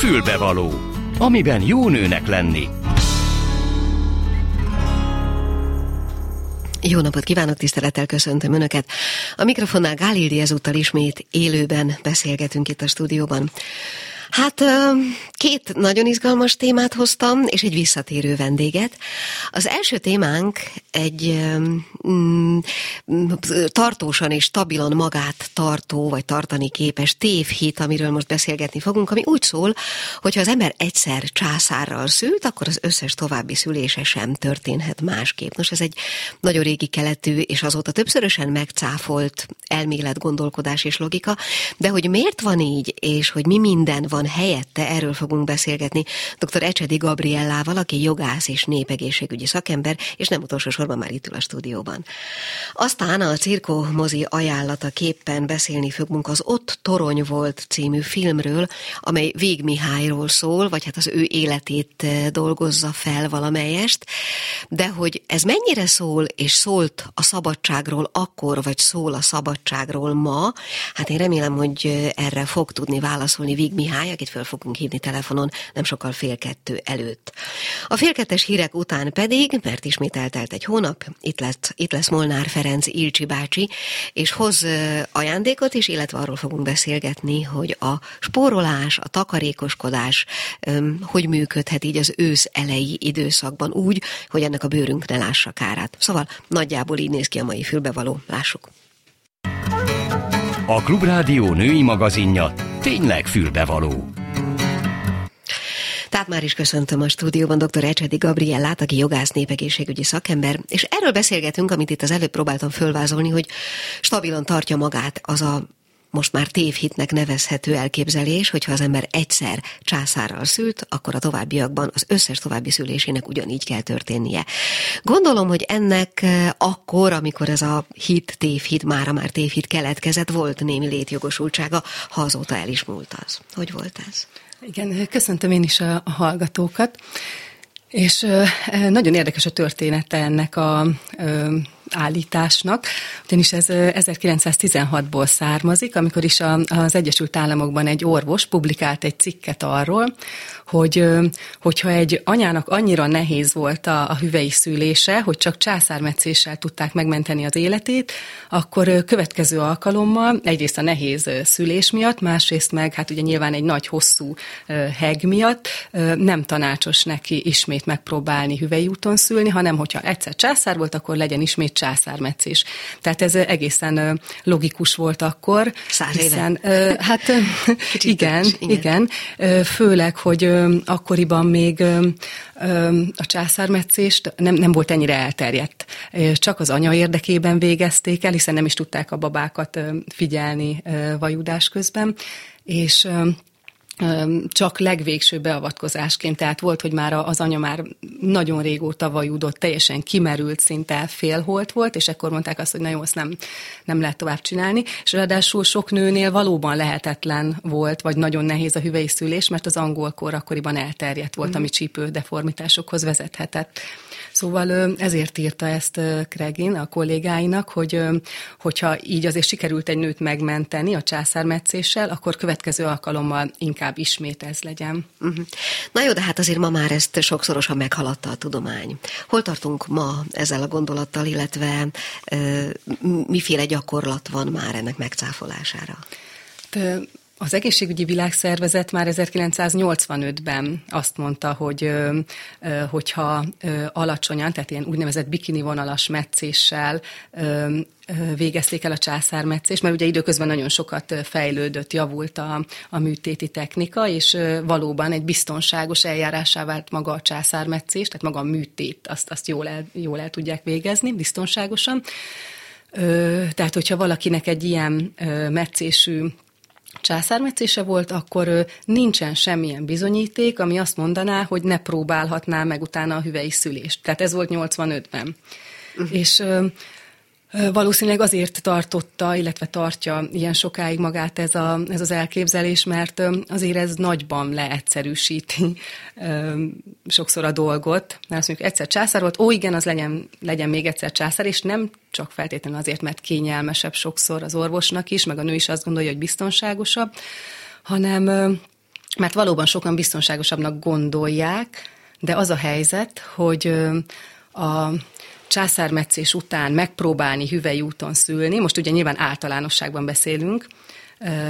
Fülbevaló, amiben jó nőnek lenni. Jó napot kívánok, tisztelettel köszöntöm Önöket. A mikrofonnál Gálildi ezúttal ismét élőben beszélgetünk itt a stúdióban. Hát két nagyon izgalmas témát hoztam, és egy visszatérő vendéget. Az első témánk egy mm, tartósan és stabilan magát tartó, vagy tartani képes tévhit, amiről most beszélgetni fogunk, ami úgy szól, hogy ha az ember egyszer császárral szült, akkor az összes további szülése sem történhet másképp. Nos, ez egy nagyon régi keletű, és azóta többszörösen megcáfolt elmélet, gondolkodás és logika, de hogy miért van így, és hogy mi minden van helyette, erről fogunk beszélgetni dr. Ecsedi Gabriellával, aki jogász és népegészségügyi szakember, és nem utolsó sorban már itt ül a stúdióban. Aztán a Cirko mozi ajánlata képpen beszélni fogunk az Ott torony volt című filmről, amely Vég Mihályról szól, vagy hát az ő életét eh, dolgozza fel valamelyest, de hogy ez mennyire szól, és szólt a szabadságról akkor, vagy szól a szabadságról ma, hát én remélem, hogy eh, erre fog tudni válaszolni Vég Mihály, akit föl fogunk hívni telefonon nem sokkal fél kettő előtt. A félkettes hírek után pedig, mert ismét eltelt egy hónap, itt lesz, itt lesz Molnár Ferenc Ilcsi bácsi, és hoz ajándékot is, illetve arról fogunk beszélgetni, hogy a spórolás, a takarékoskodás hogy működhet így az ősz elejé időszakban úgy, hogy ennek a bőrünk ne lássa kárát. Szóval nagyjából így néz ki a mai fülbevaló. Lássuk. A Klubrádió női magazinja tényleg fülbevaló. Tehát már is köszöntöm a stúdióban dr. Ecsedi Gabriellát, aki jogász népegészségügyi szakember, és erről beszélgetünk, amit itt az előbb próbáltam fölvázolni, hogy stabilan tartja magát az a most már tévhitnek nevezhető elképzelés, hogyha az ember egyszer császárral szült, akkor a továbbiakban az összes további szülésének ugyanígy kell történnie. Gondolom, hogy ennek eh, akkor, amikor ez a hit, tévhit, mára már tévhit keletkezett, volt némi létjogosultsága, ha azóta el is múlt az. Hogy volt ez? Igen, köszöntöm én is a, a hallgatókat. És nagyon érdekes a története ennek a állításnak, ugyanis ez 1916-ból származik, amikor is az Egyesült Államokban egy orvos publikált egy cikket arról, hogy hogyha egy anyának annyira nehéz volt a, a hüvei szülése, hogy csak császármetszéssel tudták megmenteni az életét, akkor következő alkalommal egyrészt a nehéz szülés miatt, másrészt meg hát ugye nyilván egy nagy hosszú heg miatt nem tanácsos neki ismét megpróbálni hüvei úton szülni, hanem hogyha egyszer császár volt, akkor legyen ismét császármetszés. Tehát ez egészen logikus volt akkor. Száz hiszen. Hát igen, igen, igen. Főleg, hogy akkoriban még a császármetszést nem, nem volt ennyire elterjedt. Csak az anya érdekében végezték el, hiszen nem is tudták a babákat figyelni vajudás közben, és csak legvégső beavatkozásként, tehát volt, hogy már az anya már nagyon régóta vajudott, teljesen kimerült, szinte félholt volt, és akkor mondták azt, hogy na jó, azt nem, nem lehet tovább csinálni, és ráadásul sok nőnél valóban lehetetlen volt, vagy nagyon nehéz a hüvei szülés, mert az angol kor akkoriban elterjedt volt, mm. ami csípő deformitásokhoz vezethetett. Szóval ezért írta ezt Kregin a kollégáinak, hogy hogyha így azért sikerült egy nőt megmenteni a császármetszéssel, akkor következő alkalommal inkább ismét ez legyen. Uh-huh. Na jó, de hát azért ma már ezt sokszorosan meghaladta a tudomány. Hol tartunk ma ezzel a gondolattal, illetve miféle gyakorlat van már ennek megcáfolására? Az egészségügyi világszervezet már 1985-ben azt mondta, hogy hogyha alacsonyan, tehát ilyen úgynevezett bikini vonalas meccéssel végezték el a császármetszést, mert ugye időközben nagyon sokat fejlődött, javult a, a műtéti technika, és valóban egy biztonságos eljárásá vált maga a császármetszés, tehát maga a műtét, azt, azt jól, el, jól el tudják végezni, biztonságosan. Tehát, hogyha valakinek egy ilyen meccésű császármetszése volt, akkor nincsen semmilyen bizonyíték, ami azt mondaná, hogy ne próbálhatná meg utána a hüvei szülést. Tehát ez volt 85-ben. Uh-huh. És Valószínűleg azért tartotta, illetve tartja ilyen sokáig magát ez, a, ez az elképzelés, mert azért ez nagyban leegyszerűsíti sokszor a dolgot. Mert azt mondjuk egyszer császár volt, ó igen, az legyen, legyen még egyszer császár, és nem csak feltétlenül azért, mert kényelmesebb sokszor az orvosnak is, meg a nő is azt gondolja, hogy biztonságosabb, hanem mert valóban sokan biztonságosabbnak gondolják, de az a helyzet, hogy a császármetszés után megpróbálni hüvely úton szülni, most ugye nyilván általánosságban beszélünk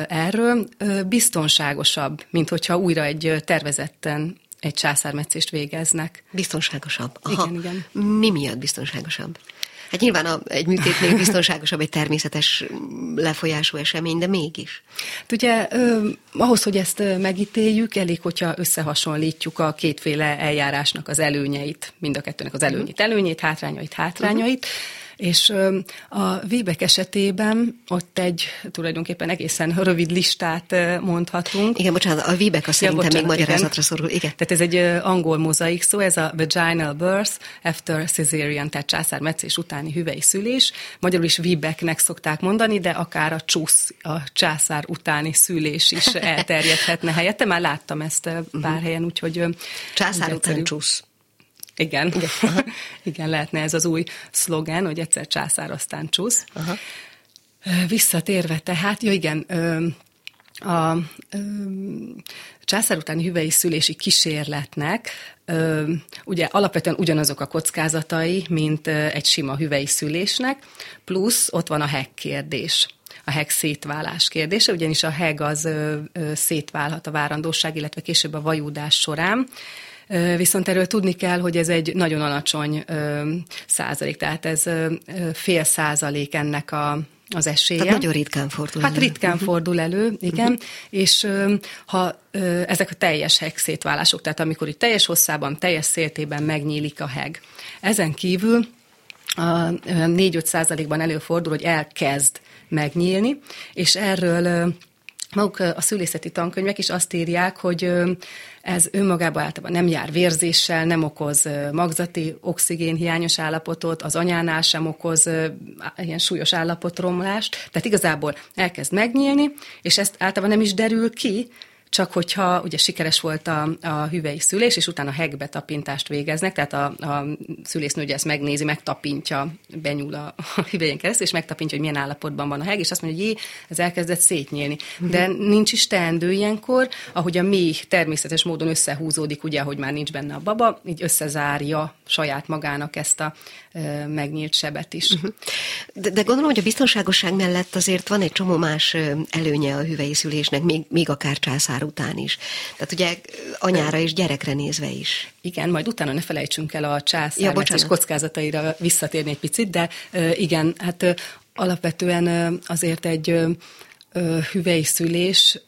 erről, biztonságosabb, mint hogyha újra egy tervezetten egy császármetszést végeznek. Biztonságosabb. Aha. Igen, igen. Mi miatt biztonságosabb? Hát nyilván a, egy műtétnél biztonságosabb egy természetes lefolyású esemény, de mégis. Hát ugye ö, ahhoz, hogy ezt megítéljük, elég, hogyha összehasonlítjuk a kétféle eljárásnak az előnyeit, mind a kettőnek az előnyét, előnyét, hátrányait, hátrányait. Uh-huh és a Vébek esetében ott egy tulajdonképpen egészen rövid listát mondhatunk. Igen, bocsánat, a Vébek a szerintem ja, bocsánat, még magyarázatra igen. szorul. Igen. Tehát ez egy angol mozaik szó, ez a vaginal birth after cesarean, tehát császármetszés utáni hüvei szülés. Magyarul is Vébeknek szokták mondani, de akár a csusz, a császár utáni szülés is elterjedhetne helyette. Már láttam ezt pár uh-huh. helyen, úgyhogy... Császár után csusz. Igen, igen. igen, lehetne ez az új szlogen, hogy egyszer császár, aztán csusz. Aha. Visszatérve tehát, ja igen, a császár utáni hüvei szülési kísérletnek ugye alapvetően ugyanazok a kockázatai, mint egy sima hüvei szülésnek, plusz ott van a heg kérdés a heg szétválás kérdése, ugyanis a heg az szétválhat a várandóság, illetve később a vajúdás során, Viszont erről tudni kell, hogy ez egy nagyon alacsony százalék, tehát ez fél százalék ennek a, az esélye. Tehát nagyon ritkán fordul Hát elő. ritkán uh-huh. fordul elő, igen, uh-huh. és ha ezek a teljes heg szétválások, tehát amikor itt teljes hosszában, teljes széltében megnyílik a heg. Ezen kívül a 4-5 százalékban előfordul, hogy elkezd megnyílni, és erről maguk a szülészeti tankönyvek is azt írják, hogy ez önmagában általában nem jár vérzéssel, nem okoz magzati oxigén hiányos állapotot, az anyánál sem okoz ilyen súlyos állapotromlást, tehát igazából elkezd megnyílni, és ezt általában nem is derül ki, csak hogyha ugye sikeres volt a, a hüvei szülés, és utána hegbetapintást végeznek, tehát a, a szülésznő ugye ezt megnézi, megtapintja, benyúl a, a hüvelyen keresztül, és megtapintja, hogy milyen állapotban van a heg, és azt mondja, hogy jé, ez elkezdett szétnyílni. De nincs is teendő ilyenkor, ahogy a méh természetes módon összehúzódik, ugye, hogy már nincs benne a baba, így összezárja saját magának ezt a e, megnyílt sebet is. Uh-huh. De, de gondolom, hogy a biztonságosság mellett azért van egy csomó más előnye a hüvei szülésnek, még, még akár császár már után is. Tehát ugye anyára és gyerekre nézve is. Igen, majd utána ne felejtsünk el a császár ja, kockázataira visszatérni egy picit, de igen, hát alapvetően azért egy hüvei szülés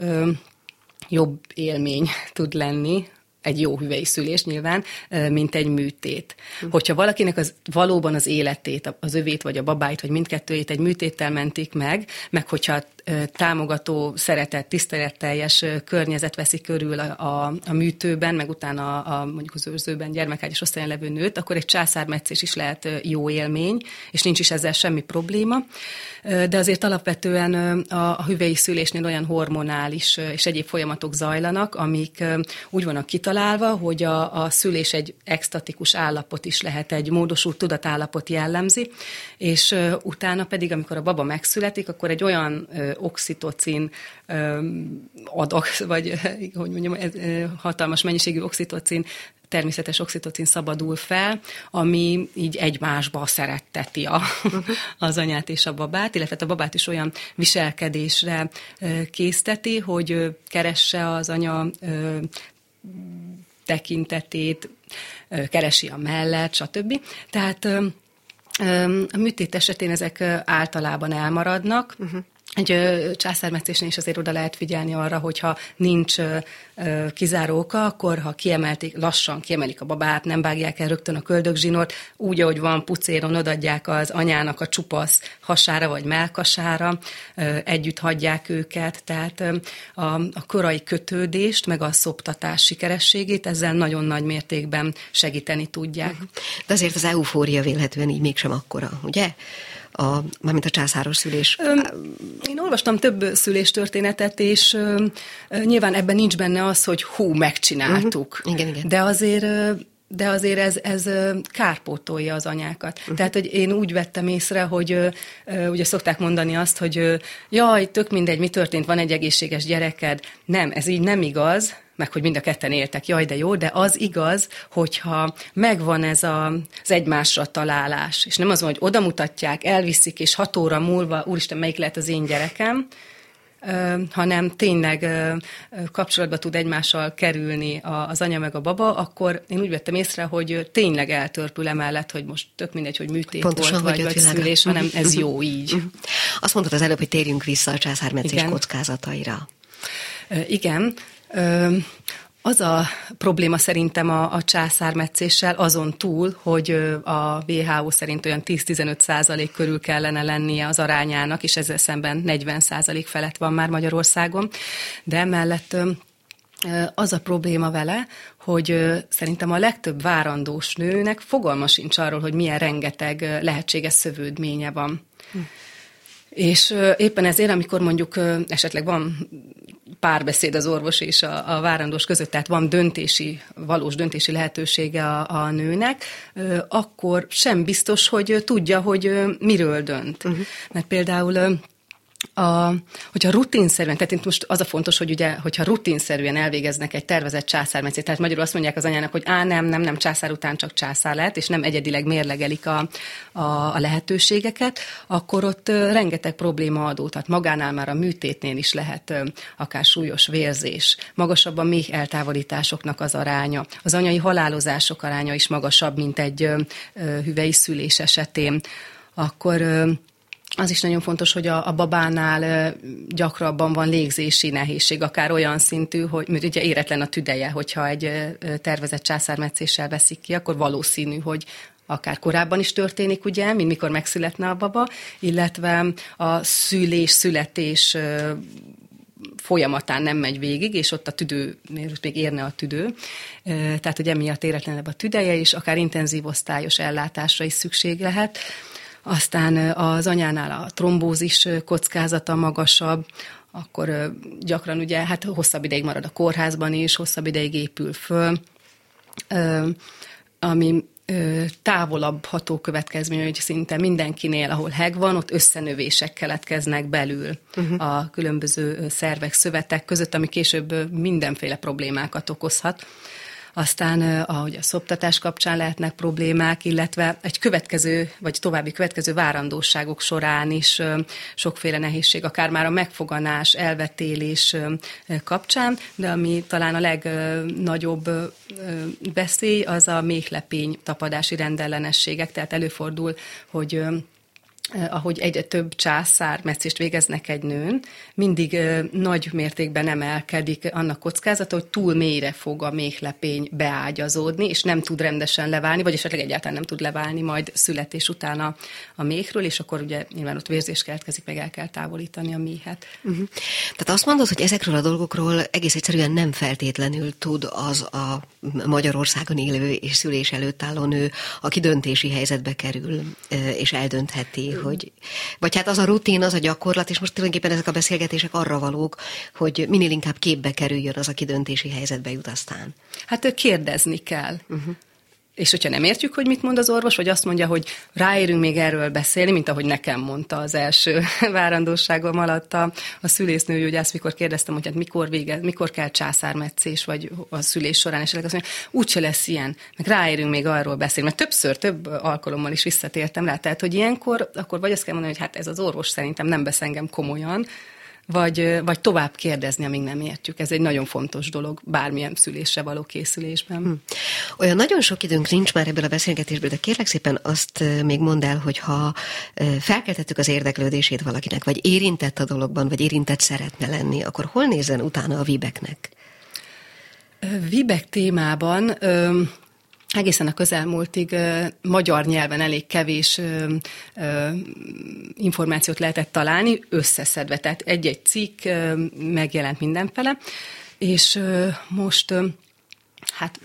jobb élmény tud lenni egy jó hüvei szülés nyilván, mint egy műtét. Hm. Hogyha valakinek az valóban az életét, az övét vagy a babáit, vagy mindkettőjét egy műtéttel mentik meg, meg hogyha támogató, szeretett, tiszteletteljes környezet veszi körül a, a, a műtőben, meg utána a, a mondjuk az őrzőben gyermekágyas osztályon levő nőt, akkor egy császármetszés is lehet jó élmény, és nincs is ezzel semmi probléma. De azért alapvetően a, a hüvei szülésnél olyan hormonális és egyéb folyamatok zajlanak, amik úgy vannak kitalálva, hogy a, a szülés egy extatikus állapot is lehet, egy módosult tudatállapot jellemzi, és utána pedig, amikor a baba megszületik, akkor egy olyan oxitocin adag, vagy hogy mondjam, hatalmas mennyiségű oxitocin természetes oxitocin szabadul fel, ami így egymásba szeretteti a, az anyát és a babát, illetve a babát is olyan viselkedésre készteti, hogy keresse az anya tekintetét, keresi a mellett, stb. Tehát a műtét esetén ezek általában elmaradnak, uh-huh. Egy császármetszésnél is azért oda lehet figyelni arra, hogyha nincs kizáró oka, akkor ha kiemelték, lassan kiemelik a babát, nem vágják el rögtön a köldögzsinort, úgy, ahogy van pucéron, odadják az anyának a csupasz hasára vagy melkasára, együtt hagyják őket, tehát a, a korai kötődést, meg a szoptatás sikerességét ezzel nagyon nagy mértékben segíteni tudják. De azért az eufória vélhetően így mégsem akkora, ugye? A, mármint a császáros szülés. Én olvastam több szüléstörténetet, és nyilván ebben nincs benne az, hogy hú, megcsináltuk. Uh-huh. Igen, igen. De azért de azért ez, ez kárpótolja az anyákat. Uh-huh. Tehát, hogy én úgy vettem észre, hogy ugye szokták mondani azt, hogy jaj, tök mindegy, mi történt, van egy egészséges gyereked. Nem, ez így nem igaz, meg hogy mind a ketten éltek, jaj, de jó, de az igaz, hogyha megvan ez a, az egymásra találás, és nem az van, hogy oda mutatják, elviszik, és hat óra múlva, úristen, melyik lehet az én gyerekem, hanem tényleg kapcsolatba tud egymással kerülni az anya meg a baba, akkor én úgy vettem észre, hogy tényleg eltörpül emellett, hogy most tök mindegy, hogy műtét Pontosan, volt, vagy, vagy szülés, hanem ez jó így. Azt mondtad az előbb, hogy térjünk vissza a császármetszés kockázataira. Igen. Az a probléma szerintem a, a császármetszéssel azon túl, hogy a WHO szerint olyan 10-15 százalék körül kellene lennie az arányának, és ezzel szemben 40 százalék felett van már Magyarországon, de emellett az a probléma vele, hogy szerintem a legtöbb várandós nőnek fogalma sincs arról, hogy milyen rengeteg lehetséges szövődménye van. Hm. És éppen ezért, amikor mondjuk esetleg van párbeszéd az orvos és a, a várandós között, tehát van döntési, valós döntési lehetősége a, a nőnek, akkor sem biztos, hogy tudja, hogy miről dönt. Uh-huh. Mert például a, hogyha rutinszerűen, tehát itt most az a fontos, hogy ugye, hogyha rutinszerűen elvégeznek egy tervezett császármetszét, tehát magyarul azt mondják az anyának, hogy á, nem, nem, nem, császár után csak császár lehet, és nem egyedileg mérlegelik a, a, a lehetőségeket, akkor ott rengeteg probléma adó, tehát magánál már a műtétnél is lehet akár súlyos vérzés, magasabb a méh eltávolításoknak az aránya, az anyai halálozások aránya is magasabb, mint egy hüvei szülés esetén, akkor az is nagyon fontos, hogy a, a babánál gyakrabban van légzési nehézség, akár olyan szintű, hogy mert ugye éretlen a tüdeje, hogyha egy tervezett császármetszéssel veszik ki, akkor valószínű, hogy akár korábban is történik, ugye, mint mikor megszületne a baba, illetve a szülés-születés folyamatán nem megy végig, és ott a tüdő, még érne a tüdő, tehát hogy emiatt éretlenebb a tüdeje, és akár intenzív osztályos ellátásra is szükség lehet aztán az anyánál a trombózis kockázata magasabb, akkor gyakran ugye hát hosszabb ideig marad a kórházban is, hosszabb ideig épül föl, ami távolabb ható következmény, hogy szinte mindenkinél, ahol heg van, ott összenövések keletkeznek belül uh-huh. a különböző szervek, szövetek között, ami később mindenféle problémákat okozhat aztán ahogy a szoptatás kapcsán lehetnek problémák, illetve egy következő, vagy további következő várandóságok során is sokféle nehézség, akár már a megfoganás, elvetélés kapcsán, de ami talán a legnagyobb veszély, az a méhlepény tapadási rendellenességek, tehát előfordul, hogy ahogy egyre több császár meccést végeznek egy nőn, mindig eh, nagy mértékben emelkedik annak kockázata, hogy túl mélyre fog a méhlepény beágyazódni, és nem tud rendesen leválni, vagy esetleg egyáltalán nem tud leválni majd születés után a, a méhről, és akkor ugye nyilván ott vérzés keletkezik, meg el kell távolítani a méhet. Uh-huh. Tehát azt mondod, hogy ezekről a dolgokról egész egyszerűen nem feltétlenül tud az a Magyarországon élő és szülés előtt álló nő, aki döntési helyzetbe kerül, eh, és eldöntheti, hogy, vagy hát az a rutin, az a gyakorlat, és most tulajdonképpen ezek a beszélgetések arra valók, hogy minél inkább képbe kerüljön az, aki döntési helyzetbe jut aztán. Hát kérdezni kell. Uh-huh. És hogyha nem értjük, hogy mit mond az orvos, vagy azt mondja, hogy ráérünk még erről beszélni, mint ahogy nekem mondta az első várandóságom alatt a, a szülésznőgyógyász, mikor kérdeztem, hogy hát mikor vége, mikor kell császármetszés, vagy a szülés során, és azt mondja, úgyse lesz ilyen, meg ráérünk még arról beszélni, mert többször, több alkalommal is visszatértem rá, tehát, hogy ilyenkor, akkor vagy azt kell mondani, hogy hát ez az orvos szerintem nem vesz engem komolyan, vagy, vagy tovább kérdezni, amíg nem értjük. Ez egy nagyon fontos dolog bármilyen szülésre való készülésben. Hm. Olyan nagyon sok időnk nincs már ebből a beszélgetésből, de kérlek szépen azt még mondd el, hogy ha felkeltettük az érdeklődését valakinek, vagy érintett a dologban, vagy érintett szeretne lenni, akkor hol nézzen utána a Vibeknek? Vibek témában egészen a közelmúltig magyar nyelven elég kevés információt lehetett találni, összeszedve, tehát egy-egy cikk megjelent mindenfele, és most hát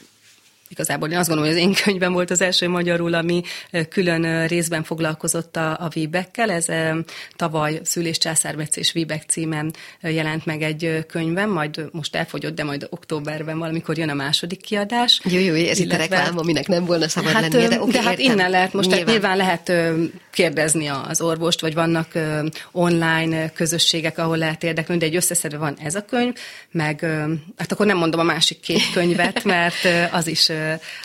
igazából én azt gondolom, hogy az én könyvem volt az első magyarul, ami külön részben foglalkozott a, a Vébekkel. Ez tavaly Szülés Császármetsz és Vébek címen jelent meg egy könyvem, majd most elfogyott, de majd októberben valamikor jön a második kiadás. Jó, jó, ez illetve, itt a reklám, aminek nem volna szabad hát, lennie, de, okay, de hát innen lehet, most nyilván. nyilván lehet kérdezni az orvost, vagy vannak online közösségek, ahol lehet érdeklődni, de egy összeszedve van ez a könyv, meg hát akkor nem mondom a másik két könyvet, mert az is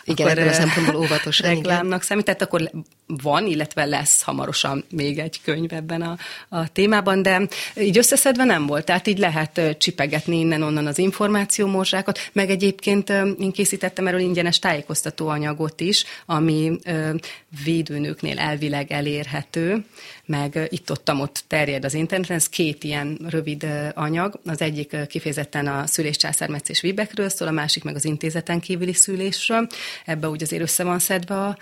igen, akkor, a szempontból óvatos reklámnak számít, tehát akkor van, illetve lesz hamarosan még egy könyv ebben a, a témában, de így összeszedve nem volt, tehát így lehet csipegetni innen-onnan az információmorzsákat, meg egyébként én készítettem erről ingyenes tájékoztatóanyagot is, ami védőnőknél elvileg elérhető, meg itt-ottam ott terjed az interneten, ez két ilyen rövid anyag, az egyik kifejezetten a szüléscsászármetszés vibekről szól, a másik meg az intézeten kívüli szülésről, ebbe úgy azért össze van szedve a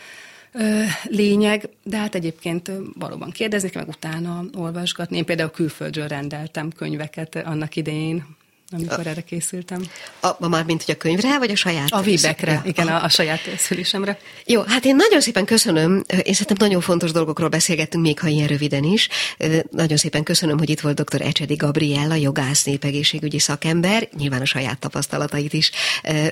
lényeg, de hát egyébként valóban kérdezni meg utána olvasgatni. Én például külföldről rendeltem könyveket annak idején, amikor a, erre készültem. A, a már mint hogy a könyvre, vagy a saját? A vibekre, igen, a, a saját szülésemre. Jó, hát én nagyon szépen köszönöm, én szerintem nagyon fontos dolgokról beszélgettünk, még ha ilyen röviden is. Nagyon szépen köszönöm, hogy itt volt dr. Ecsedi Gabriella, jogász, népegészségügyi szakember, nyilván a saját tapasztalatait is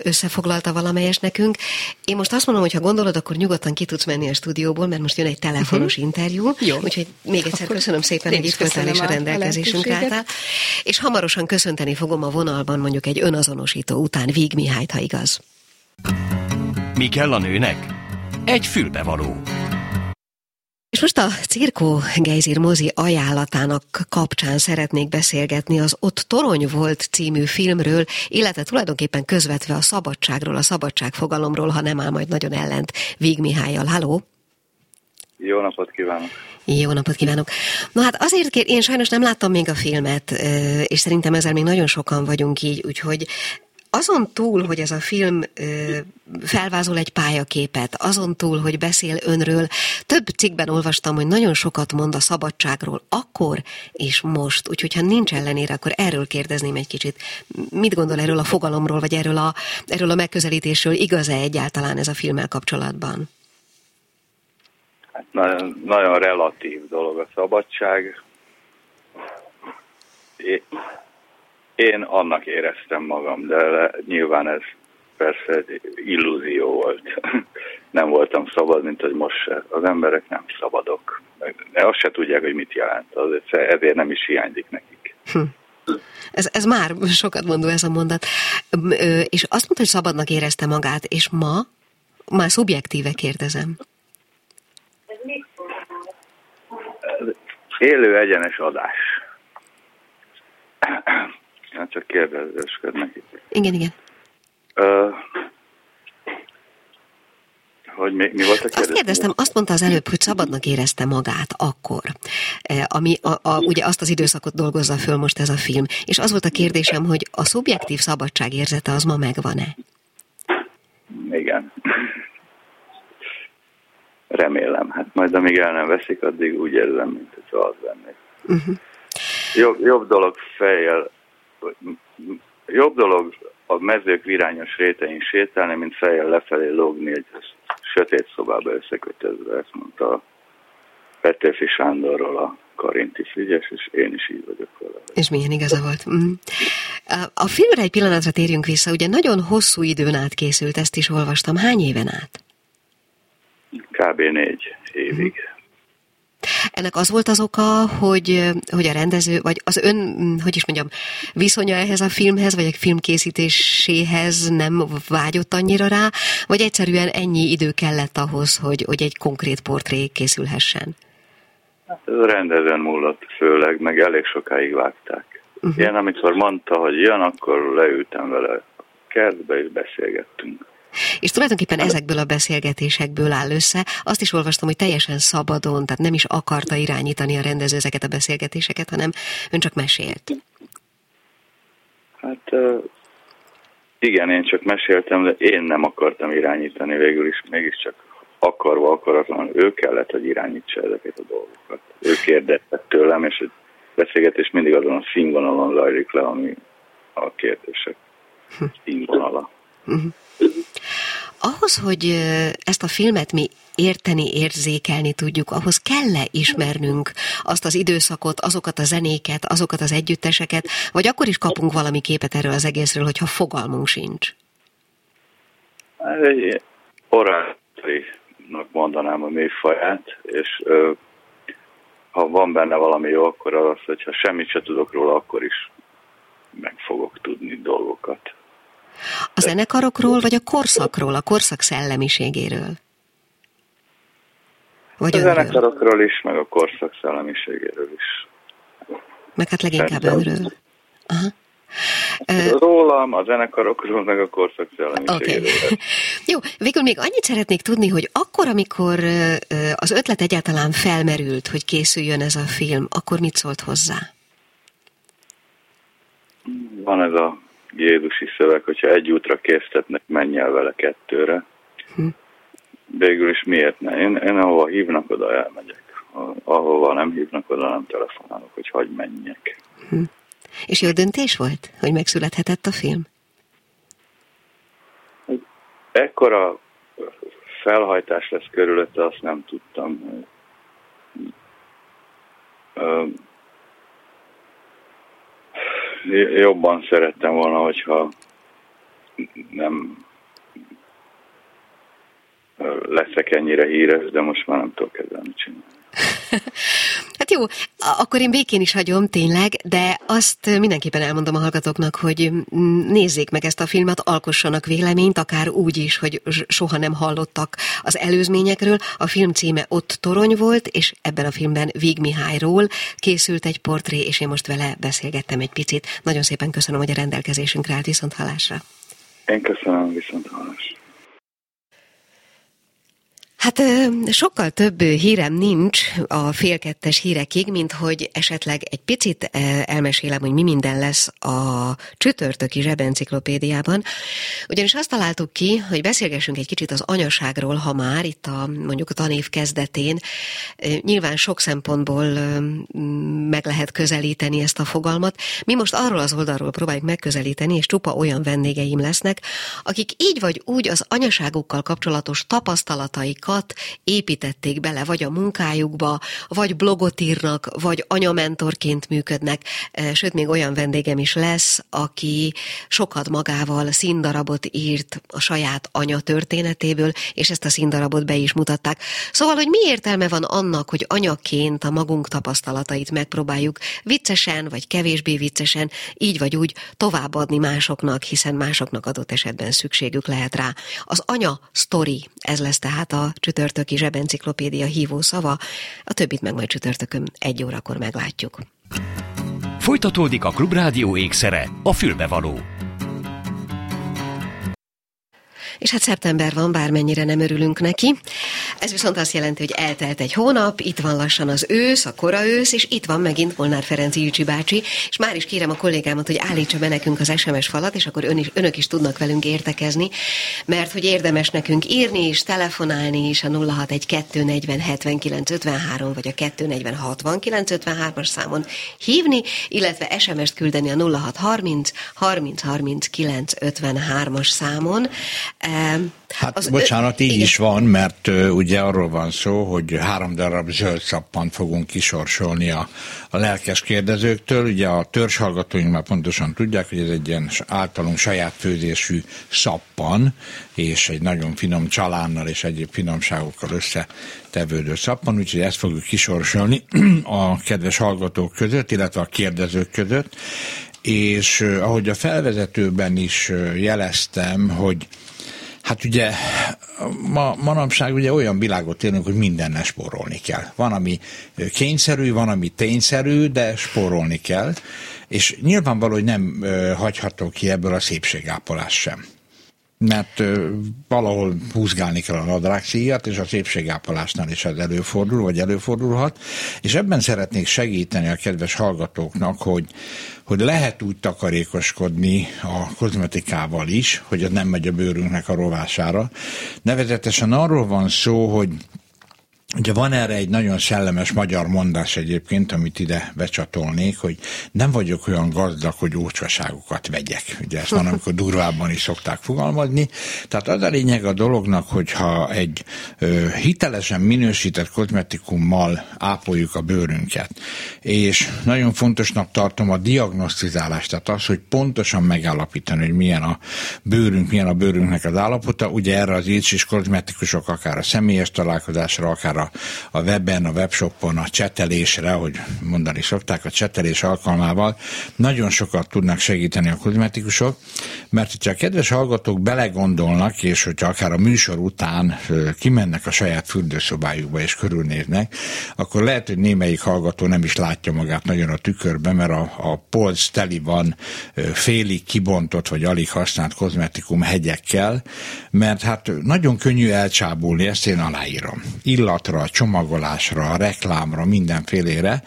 összefoglalta valamelyes nekünk. Én most azt mondom, hogy ha gondolod, akkor nyugodtan ki tudsz menni a stúdióból, mert most jön egy telefonos uh-huh. interjú. Jó. Úgyhogy még egyszer akkor köszönöm szépen, hogy itt voltál és a rendelkezésünkre álltál. És hamarosan köszönteni fogom a a vonalban mondjuk egy önazonosító után Víg Mihályt, ha igaz. Mi kell a nőnek? Egy fülbevaló. És most a Cirkó Geizir mozi ajánlatának kapcsán szeretnék beszélgetni az Ott Torony volt című filmről, illetve tulajdonképpen közvetve a szabadságról, a szabadságfogalomról, ha nem áll majd nagyon ellent Víg Mihályjal. Halló! Jó napot kívánok! Jó napot kívánok! Na hát azért kér, én sajnos nem láttam még a filmet, és szerintem ezzel még nagyon sokan vagyunk így, úgyhogy azon túl, hogy ez a film felvázol egy pályaképet, azon túl, hogy beszél önről, több cikkben olvastam, hogy nagyon sokat mond a szabadságról akkor és most, úgyhogy ha nincs ellenére, akkor erről kérdezném egy kicsit. Mit gondol erről a fogalomról, vagy erről a, erről a megközelítésről, igaz-e egyáltalán ez a filmmel kapcsolatban? Nagyon, nagyon relatív dolog a szabadság. Én, annak éreztem magam, de nyilván ez persze illúzió volt. Nem voltam szabad, mint hogy most se. Az emberek nem szabadok. De azt se tudják, hogy mit jelent. Azért, ezért nem is hiányzik nekik. Hm. Ez, ez már sokat mondó ez a mondat. És azt mondta, hogy szabadnak érezte magát, és ma már szubjektíve kérdezem. Élő egyenes adás. Hát csak kérdezősködnek itt. Igen, igen. Uh, hogy mi, mi volt a kérdés? Azt kérdeztem, azt mondta az előbb, hogy szabadnak érezte magát akkor, ami a, a, ugye azt az időszakot dolgozza föl most ez a film. És az volt a kérdésem, hogy a szubjektív szabadság érzete az ma megvan-e? Igen. Remélem. Hát majd amíg el nem veszik, addig úgy érzem, mint hogy az lennék. Uh-huh. Jobb, jobb dolog fejjel, jobb dolog a mezők virányos rétein sétálni, mint fejjel lefelé lógni egy sötét szobába összekötözve, ezt mondta Petőfi Sándorról a Karinti Frigyes, és én is így vagyok vele. És milyen igaza volt. Mm. A filmre egy pillanatra térjünk vissza, ugye nagyon hosszú időn át készült, ezt is olvastam. Hány éven át? Kb. négy évig. Ennek az volt az oka, hogy, hogy a rendező, vagy az ön, hogy is mondjam, viszonya ehhez a filmhez, vagy a film készítéséhez nem vágyott annyira rá, vagy egyszerűen ennyi idő kellett ahhoz, hogy, hogy egy konkrét portré készülhessen? Hát ez a rendezőn múlott főleg, meg elég sokáig vágták. Uh-huh. Én amikor mondta, hogy jön, akkor leültem vele a kertbe, és beszélgettünk. És tulajdonképpen ezekből a beszélgetésekből áll össze. Azt is olvastam, hogy teljesen szabadon, tehát nem is akarta irányítani a rendező ezeket a beszélgetéseket, hanem ön csak mesélt. Hát igen, én csak meséltem, de én nem akartam irányítani végül is, mégiscsak akarva, akaratlan, ő kellett, hogy irányítsa ezeket a dolgokat. Ő kérdezte tőlem, és a beszélgetés mindig azon a színvonalon zajlik le, ami a kérdések hm. színvonala. Uh-huh. ahhoz, hogy ezt a filmet mi érteni, érzékelni tudjuk, ahhoz kell-e ismernünk azt az időszakot, azokat a zenéket, azokat az együtteseket, vagy akkor is kapunk valami képet erről az egészről, hogyha fogalmunk sincs? Ez egy orátorinak mondanám a műfaját, és ö, ha van benne valami jó, akkor az, hogyha semmit se tudok róla, akkor is meg fogok tudni dolgokat. A zenekarokról, vagy a korszakról, a korszak szellemiségéről? Vagy a zenekarokról is, meg a korszak szellemiségéről is. Meg hát leginkább önről. Aha. Rólam, a zenekarokról, meg a korszak szellemiségéről. Okay. Jó, végül még annyit szeretnék tudni, hogy akkor, amikor az ötlet egyáltalán felmerült, hogy készüljön ez a film, akkor mit szólt hozzá? Van ez a Jézusi szöveg, hogyha egy útra késztetnek, menj el vele kettőre. Hm. Végül is miért ne? Én, én ahova hívnak, oda elmegyek. Ahova nem hívnak, oda nem telefonálok, hogy hagyj menjek. Hm. És jó döntés volt, hogy megszülethetett a film? Ekkora felhajtás lesz körülötte, azt nem tudtam. Jobban szerettem volna, hogyha nem leszek ennyire híres, de most már nem tudok ezzel mit csinálni. Hát jó, akkor én békén is hagyom, tényleg, de azt mindenképpen elmondom a hallgatóknak, hogy nézzék meg ezt a filmet, alkossanak véleményt, akár úgy is, hogy soha nem hallottak az előzményekről. A film címe Ott torony volt, és ebben a filmben Víg Mihályról készült egy portré, és én most vele beszélgettem egy picit. Nagyon szépen köszönöm, hogy a rendelkezésünkre állt viszont hallásra. Én köszönöm viszont hallásra. Hát sokkal több hírem nincs a félkettes hírekig, mint hogy esetleg egy picit elmesélem, hogy mi minden lesz a csütörtöki zsebenciklopédiában. Ugyanis azt találtuk ki, hogy beszélgessünk egy kicsit az anyaságról, ha már itt a mondjuk a tanév kezdetén. Nyilván sok szempontból meg lehet közelíteni ezt a fogalmat. Mi most arról az oldalról próbáljuk megközelíteni, és csupa olyan vendégeim lesznek, akik így vagy úgy az anyaságukkal kapcsolatos tapasztalataik tudásukat építették bele, vagy a munkájukba, vagy blogot írnak, vagy anyamentorként működnek. E, sőt, még olyan vendégem is lesz, aki sokat magával színdarabot írt a saját anya történetéből, és ezt a színdarabot be is mutatták. Szóval, hogy mi értelme van annak, hogy anyaként a magunk tapasztalatait megpróbáljuk viccesen, vagy kevésbé viccesen, így vagy úgy továbbadni másoknak, hiszen másoknak adott esetben szükségük lehet rá. Az anya story, ez lesz tehát a csütörtöki zsebenciklopédia hívó szava, a többit meg majd csütörtökön egy órakor meglátjuk. Folytatódik a Klubrádió ékszere, a fülbevaló. És hát szeptember van, bármennyire nem örülünk neki. Ez viszont azt jelenti, hogy eltelt egy hónap, itt van lassan az ősz, a kora ősz, és itt van megint Molnár Ferenc Ilcsi bácsi, és már is kérem a kollégámat, hogy állítsa be nekünk az SMS falat, és akkor ön is, önök is tudnak velünk értekezni, mert hogy érdemes nekünk írni és telefonálni is a 061 vagy a 240 as számon hívni, illetve SMS-t küldeni a 0630 30 30 953-as számon. Hát az bocsánat, így igen. is van, mert uh, ugye arról van szó, hogy három darab zöld szappant fogunk kisorsolni a, a lelkes kérdezőktől. Ugye a törzshallgatóink már pontosan tudják, hogy ez egy ilyen általunk saját főzésű szappan, és egy nagyon finom csalánnal és egyéb finomságokkal összetevődő szappan, úgyhogy ezt fogjuk kisorsolni a kedves hallgatók között, illetve a kérdezők között. És uh, ahogy a felvezetőben is uh, jeleztem, hogy Hát ugye ma, manapság ugye olyan világot élünk, hogy mindennel spórolni kell. Van, ami kényszerű, van, ami tényszerű, de spórolni kell. És nyilvánvaló, hogy nem hagyható ki ebből a szépségápolás sem mert ö, valahol húzgálni kell a nadrágszíjat, és a szépségápolásnál is ez előfordul, vagy előfordulhat, és ebben szeretnék segíteni a kedves hallgatóknak, hogy, hogy lehet úgy takarékoskodni a kozmetikával is, hogy az nem megy a bőrünknek a rovására. Nevezetesen arról van szó, hogy Ugye van erre egy nagyon szellemes magyar mondás egyébként, amit ide becsatolnék, hogy nem vagyok olyan gazdag, hogy ócsaságokat vegyek. Ugye ezt van, amikor durvábban is szokták fogalmazni. Tehát az a lényeg a dolognak, hogyha egy ö, hitelesen minősített kozmetikummal ápoljuk a bőrünket, és nagyon fontosnak tartom a diagnosztizálást, tehát az, hogy pontosan megállapítani, hogy milyen a bőrünk, milyen a bőrünknek az állapota. Ugye erre az is kozmetikusok akár a személyes találkozásra, akár a, a webben, a webshopon, a csetelésre, hogy mondani szokták, a csetelés alkalmával nagyon sokat tudnak segíteni a kozmetikusok, mert hogyha a kedves hallgatók belegondolnak, és hogyha akár a műsor után kimennek a saját fürdőszobájukba és körülnéznek, akkor lehet, hogy némelyik hallgató nem is látja magát nagyon a tükörbe, mert a, a polc teli van félig kibontott vagy alig használt kozmetikum hegyekkel, mert hát nagyon könnyű elcsábulni, ezt én aláírom. Illat a csomagolásra, a reklámra, mindenfélére,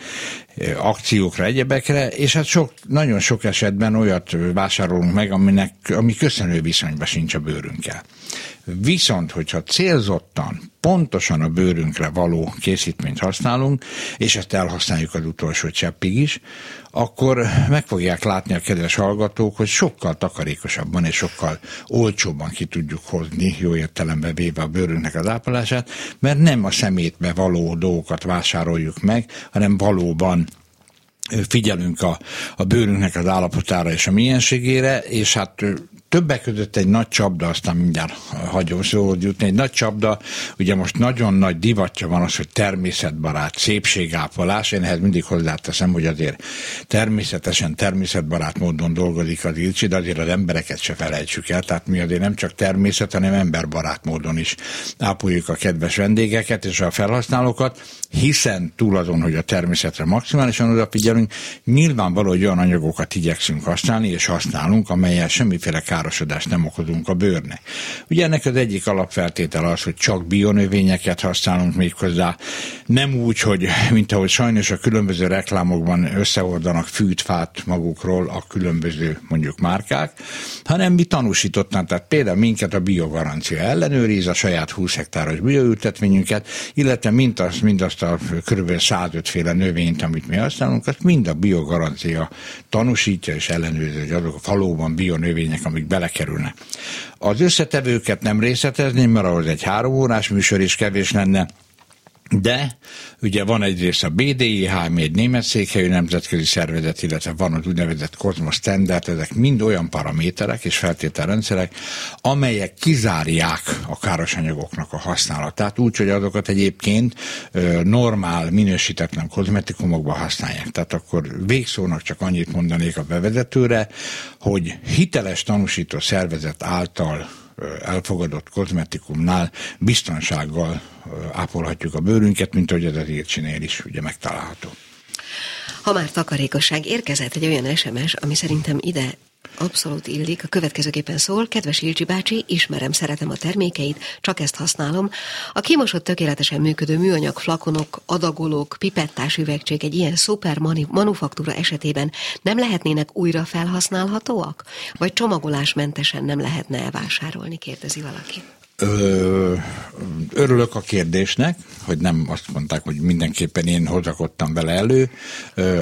akciókra, egyebekre, és hát sok, nagyon sok esetben olyat vásárolunk meg, aminek, ami köszönő viszonyban sincs a bőrünkkel. Viszont, hogyha célzottan, pontosan a bőrünkre való készítményt használunk, és ezt elhasználjuk az utolsó cseppig is, akkor meg fogják látni a kedves hallgatók, hogy sokkal takarékosabban és sokkal olcsóbban ki tudjuk hozni, jó értelembe véve a bőrünknek az ápolását, mert nem a szemétbe való dolgokat vásároljuk meg, hanem valóban figyelünk a, a bőrünknek az állapotára és a mienségére, és hát többek között egy nagy csapda, aztán mindjárt hagyom szóval jutni, egy nagy csapda, ugye most nagyon nagy divatja van az, hogy természetbarát, szépségápolás, én ehhez mindig hozzáteszem, hogy azért természetesen természetbarát módon dolgozik az Ilcsi, de azért az embereket se felejtsük el, tehát mi azért nem csak természet, hanem emberbarát módon is ápoljuk a kedves vendégeket és a felhasználókat, hiszen túl azon, hogy a természetre maximálisan odafigyelünk, nyilvánvaló, hogy olyan anyagokat igyekszünk használni, és használunk, amelyel semmiféle károsodást nem okozunk a bőrnek. Ugye ennek az egyik alapfeltétel az, hogy csak bionövényeket használunk még hozzá, nem úgy, hogy mint ahogy sajnos a különböző reklámokban összehordanak fűtfát magukról a különböző mondjuk márkák, hanem mi tanúsítottan, tehát például minket a biogarancia ellenőriz, a saját 20 hektáros bioültetvényünket, illetve mindazt, mindazt a kb. 105 féle növényt, amit mi használunk, azt mind a biogarancia tanúsítja és ellenőrzi, hogy azok a valóban bionövények, amik belekerülnek. Az összetevőket nem részletezném, mert ahhoz egy három órás műsor is kevés lenne, de ugye van egyrészt a BDIH, ami egy német székhelyű nemzetközi szervezet, illetve van az úgynevezett Cosmos Standard, ezek mind olyan paraméterek és feltételrendszerek, amelyek kizárják a káros anyagoknak a használatát, úgyhogy azokat egyébként normál, minősítetlen kozmetikumokban használják. Tehát akkor végszónak csak annyit mondanék a bevezetőre, hogy hiteles tanúsító szervezet által elfogadott kozmetikumnál biztonsággal ápolhatjuk a bőrünket, mint ahogy ez az ércsinél is ugye megtalálható. Ha már takarékosság, érkezett egy olyan SMS, ami szerintem ide Abszolút illik. A következőképpen szól, kedves Ilcsi bácsi, ismerem, szeretem a termékeit, csak ezt használom. A kimosott tökéletesen működő műanyag flakonok, adagolók, pipettás üvegcsék egy ilyen szuper manufaktúra esetében nem lehetnének újra felhasználhatóak? Vagy csomagolásmentesen nem lehetne elvásárolni, kérdezi valaki. Ö, örülök a kérdésnek, hogy nem azt mondták, hogy mindenképpen én hozakodtam vele elő.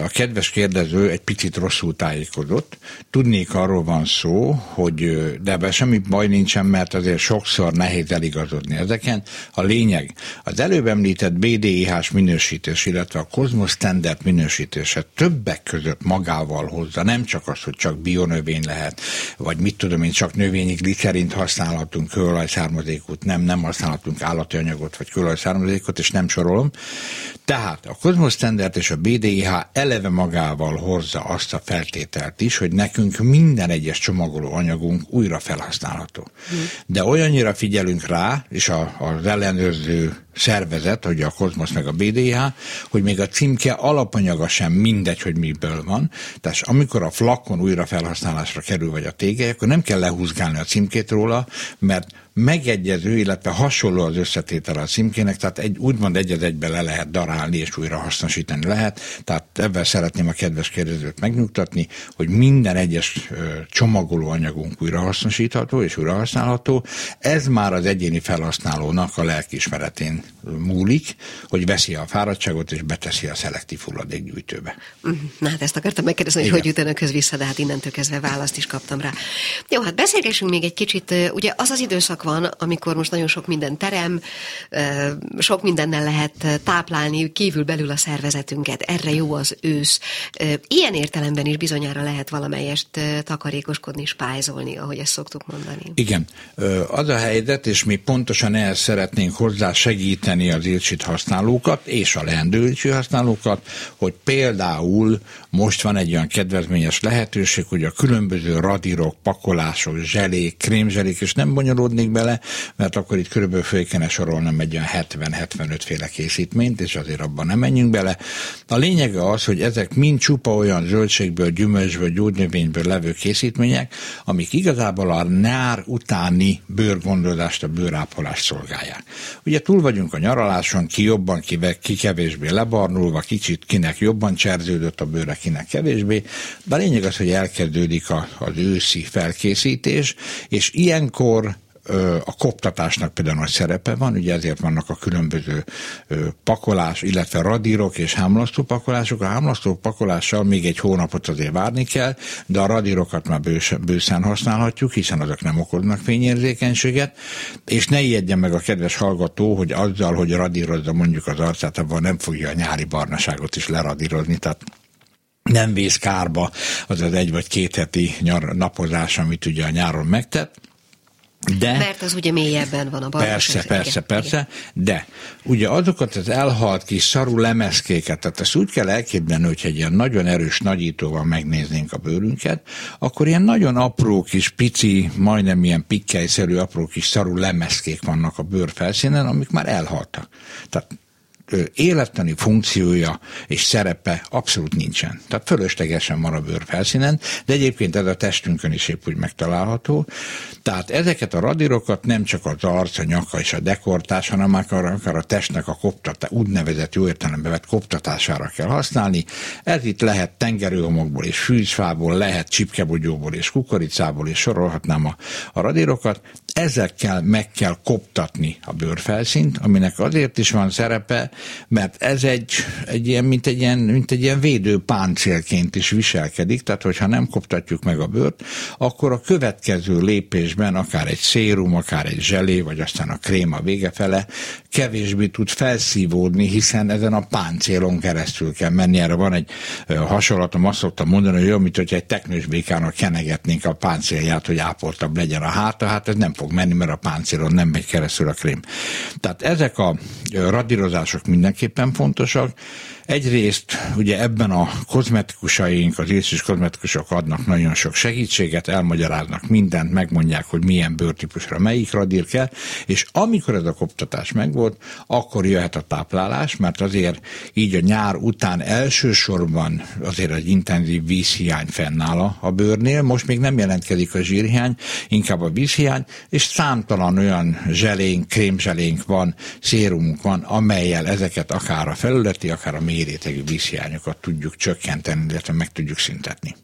A kedves kérdező egy picit rosszul tájékozott. Tudnék arról van szó, hogy de ebben semmi baj nincsen, mert azért sokszor nehéz eligazodni ezeken. A lényeg, az előbb említett BDIH-s minősítés, illetve a Cosmos Standard minősítése többek között magával hozza, nem csak az, hogy csak bionövény lehet, vagy mit tudom én, csak növényi glicerint használhatunk, kőolajszármazék származékot, nem, nem használhatunk állati anyagot vagy kőolaj származékot, és nem sorolom. Tehát a Cosmos Standard és a BDIH eleve magával hozza azt a feltételt is, hogy nekünk minden egyes csomagoló anyagunk újra felhasználható. Hmm. De olyannyira figyelünk rá, és a, az ellenőrző szervezet, hogy a Kozmosz meg a BDH, hogy még a címke alapanyaga sem mindegy, hogy miből van. Tehát amikor a flakon újra felhasználásra kerül, vagy a tége, akkor nem kell lehúzgálni a címkét róla, mert megegyező, illetve hasonló az összetétel a címkének, tehát egy, úgymond egy egybe le lehet darálni és újra hasznosítani lehet. Tehát ebben szeretném a kedves kérdezőt megnyugtatni, hogy minden egyes csomagoló anyagunk újra hasznosítható és újra használható. Ez már az egyéni felhasználónak a lelkiismeretén múlik, hogy veszi a fáradtságot és beteszi a szelektív hulladékgyűjtőbe. Mhm. Na hát ezt akartam megkérdezni, hogy Igen. hogy jut önökhöz vissza, de hát innentől kezdve választ is kaptam rá. Jó, hát beszélgessünk még egy kicsit. Ugye az az időszak van, amikor most nagyon sok minden terem, sok mindennel lehet táplálni kívül belül a szervezetünket. Erre jó az ősz. Ilyen értelemben is bizonyára lehet valamelyest takarékoskodni, spájzolni, ahogy ezt szoktuk mondani. Igen. Az a helyzet, és mi pontosan ehhez szeretnénk hozzá segíteni az ilcsit használókat, és a leendő használókat, hogy például most van egy olyan kedvezményes lehetőség, hogy a különböző radírok, pakolások, zselék, krémzselék, és nem bonyolódnék bele, mert akkor itt körülbelül föl kéne sorolnom egy olyan 70-75 féle készítményt, és azért abban nem menjünk bele. A lényege az, hogy ezek mind csupa olyan zöldségből, gyümölcsből, gyógynövényből levő készítmények, amik igazából a nyár utáni bőrgondolást, a bőrápolást szolgálják. Ugye túl vagyunk a nyaraláson, ki jobban, ki, ki kevésbé lebarnulva, kicsit kinek jobban cserződött a bőre, kinek kevésbé, de a lényeg az, hogy elkezdődik a, az őszi felkészítés, és ilyenkor a koptatásnak például nagy szerepe van, ugye ezért vannak a különböző pakolás, illetve radírok és hámlasztó pakolások. A hámlasztó pakolással még egy hónapot azért várni kell, de a radírokat már bőszen használhatjuk, hiszen azok nem okoznak fényérzékenységet, és ne ijedjen meg a kedves hallgató, hogy azzal, hogy radírozza mondjuk az arcát, abban nem fogja a nyári barnaságot is leradírozni, tehát nem vész kárba az az egy vagy két heti nyar, napozás, amit ugye a nyáron megtett, de, Mert az ugye mélyebben van a barnaság. Persze, persze, persze, de ugye azokat az elhalt kis szarú lemezkéket, tehát ezt úgy kell elképzelni, hogy egy ilyen nagyon erős nagyítóval megnéznénk a bőrünket, akkor ilyen nagyon apró kis pici, majdnem ilyen pikkelyszerű apró kis szarú lemezkék vannak a bőr felszínen, amik már elhaltak. Tehát élettani funkciója és szerepe abszolút nincsen. Tehát fölöslegesen van a bőr felszínen, de egyébként ez a testünkön is épp úgy megtalálható. Tehát ezeket a radírokat nem csak az arc, a nyaka és a dekortás, hanem akár, akár a testnek a koptatás, úgynevezett jó értelembe vett koptatására kell használni. Ez itt lehet tengerőhomokból és fűzfából, lehet csipkebogyóból és kukoricából, és sorolhatnám a, a radírokat. Ezekkel meg kell koptatni a bőrfelszínt, aminek azért is van szerepe, mert ez egy, egy ilyen, mint egy ilyen, mint egy ilyen védő páncélként is viselkedik, tehát hogyha nem koptatjuk meg a bőrt, akkor a következő lépésben akár egy szérum, akár egy zselé, vagy aztán a kréma vége fele kevésbé tud felszívódni, hiszen ezen a páncélon keresztül kell menni. Erre van egy hasonlatom, azt szoktam mondani, hogy olyan, mint hogy egy teknős békának kenegetnénk a páncélját, hogy ápoltabb legyen a háta, hát ez nem fog menni, mert a páncélon nem megy keresztül a krém. Tehát ezek a radírozások mindenképpen fontosak, Egyrészt ugye ebben a kozmetikusaink, az észis kozmetikusok adnak nagyon sok segítséget, elmagyaráznak mindent, megmondják, hogy milyen bőrtípusra melyik radír kell, és amikor ez a koptatás megvolt, akkor jöhet a táplálás, mert azért így a nyár után elsősorban azért egy intenzív vízhiány fennáll a bőrnél, most még nem jelentkezik a zsírhiány, inkább a vízhiány, és számtalan olyan zselénk, krémzselénk van, szérumunk van, amelyel ezeket akár a felületi, akár a mély mérétegű vízhiányokat tudjuk csökkenteni, illetve meg tudjuk szüntetni.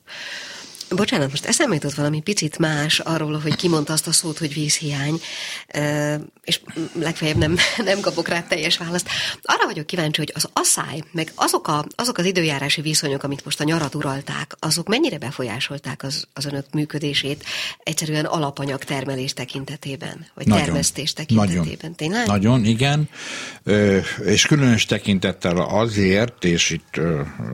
Bocsánat, most eszembe jutott valami picit más arról, hogy kimondta azt a szót, hogy vízhiány, és legfeljebb nem, nem kapok rá teljes választ. Arra vagyok kíváncsi, hogy az asszály, meg azok, a, azok az időjárási viszonyok, amit most a nyarat uralták, azok mennyire befolyásolták az, az önök működését egyszerűen alapanyag termelés tekintetében, vagy nagyon, termesztés tekintetében? Nagyon, Tényleg? Nagyon, igen. És különös tekintettel azért, és itt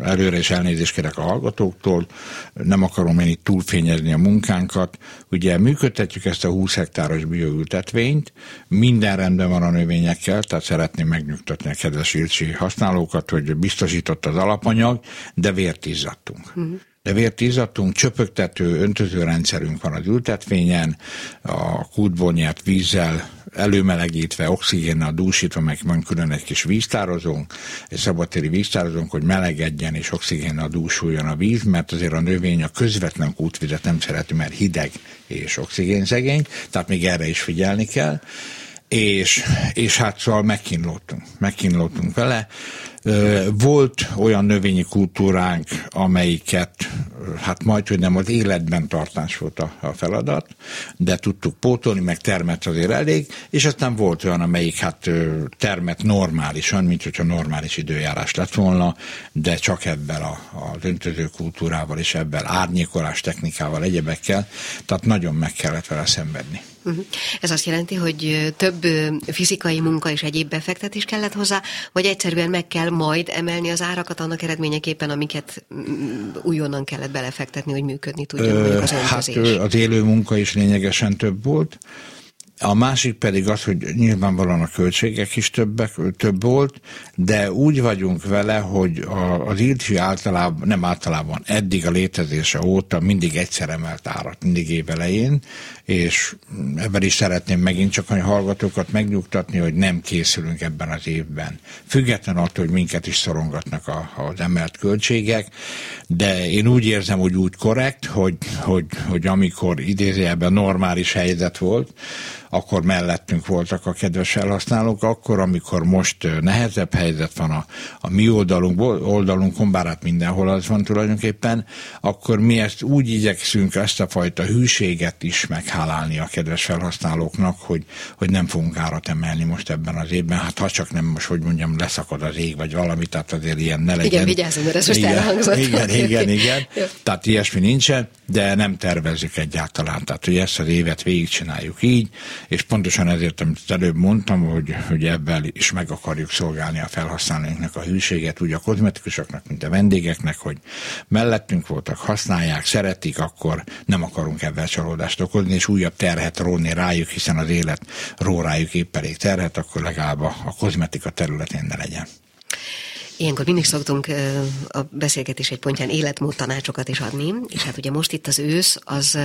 előre is elnézést kérek a hallgatóktól, nem akarom én itt túlfényezni a munkánkat. Ugye működtetjük ezt a 20 hektáros bioültetvényt, minden rendben van a növényekkel, tehát szeretném megnyugtatni a kedves Ilcsi használókat, hogy biztosított az alapanyag, de vért izzadtunk. Uh-huh de vért izzadtunk, csöpögtető, öntözőrendszerünk van az ültetvényen, a kútból nyert vízzel előmelegítve, oxigénnel dúsítva, meg van külön egy kis víztározónk, egy szabadtéri víztározónk, hogy melegedjen és oxigénnel dúsuljon a víz, mert azért a növény a közvetlen kútvizet nem szereti, mert hideg és oxigénszegény, tehát még erre is figyelni kell és, és hát szóval megkínlódtunk, megkínlódtunk vele. Volt olyan növényi kultúránk, amelyiket hát majd, hogy nem az életben tartás volt a, a feladat, de tudtuk pótolni, meg termet azért elég, és aztán volt olyan, amelyik hát termet normálisan, mint hogyha normális időjárás lett volna, de csak ebben a, a döntöző kultúrával és ebben árnyékolás technikával, egyebekkel, tehát nagyon meg kellett vele szenvedni. Ez azt jelenti, hogy több fizikai munka és egyéb befektetés kellett hozzá, vagy egyszerűen meg kell majd emelni az árakat annak eredményeképpen, amiket mm, újonnan kellett belefektetni, hogy működni tudjon Ö, az Hát az élő munka is lényegesen több volt. A másik pedig az, hogy nyilvánvalóan a költségek is többek, több volt, de úgy vagyunk vele, hogy a, az ILTI általában, nem általában, eddig a létezése óta mindig egyszer emelt árat, mindig évelején, és ebben is szeretném megint csak a hallgatókat megnyugtatni, hogy nem készülünk ebben az évben. Független attól, hogy minket is szorongatnak a, az emelt költségek, de én úgy érzem, hogy úgy korrekt, hogy, hogy, hogy amikor idézőjelben normális helyzet volt, akkor mellettünk voltak a kedves felhasználók, akkor, amikor most nehezebb helyzet van a, a mi oldalunk, oldalunkon, bár hát mindenhol az van tulajdonképpen, akkor mi ezt úgy igyekszünk ezt a fajta hűséget is meghálálni a kedves felhasználóknak, hogy, hogy nem fogunk árat emelni most ebben az évben, hát ha csak nem most, hogy mondjam, leszakad az ég, vagy valami, tehát azért ilyen ne legyen. Igen, vigyázzunk, mert ez most igen, elhangzott. Igen, igen, igen. Tehát ilyesmi nincsen, de nem tervezzük egyáltalán. Tehát, hogy ezt az évet végigcsináljuk így, és pontosan ezért, amit előbb mondtam, hogy, hogy ebben is meg akarjuk szolgálni a felhasználóinknak a hűséget, úgy a kozmetikusoknak, mint a vendégeknek, hogy mellettünk voltak, használják, szeretik, akkor nem akarunk ebben csalódást okozni, és újabb terhet róni rájuk, hiszen az élet ró rájuk épp elég terhet, akkor legalább a, kozmetika területén ne legyen. Ilyenkor mindig szoktunk a beszélgetés egy pontján életmód tanácsokat is adni, és hát ugye most itt az ősz, az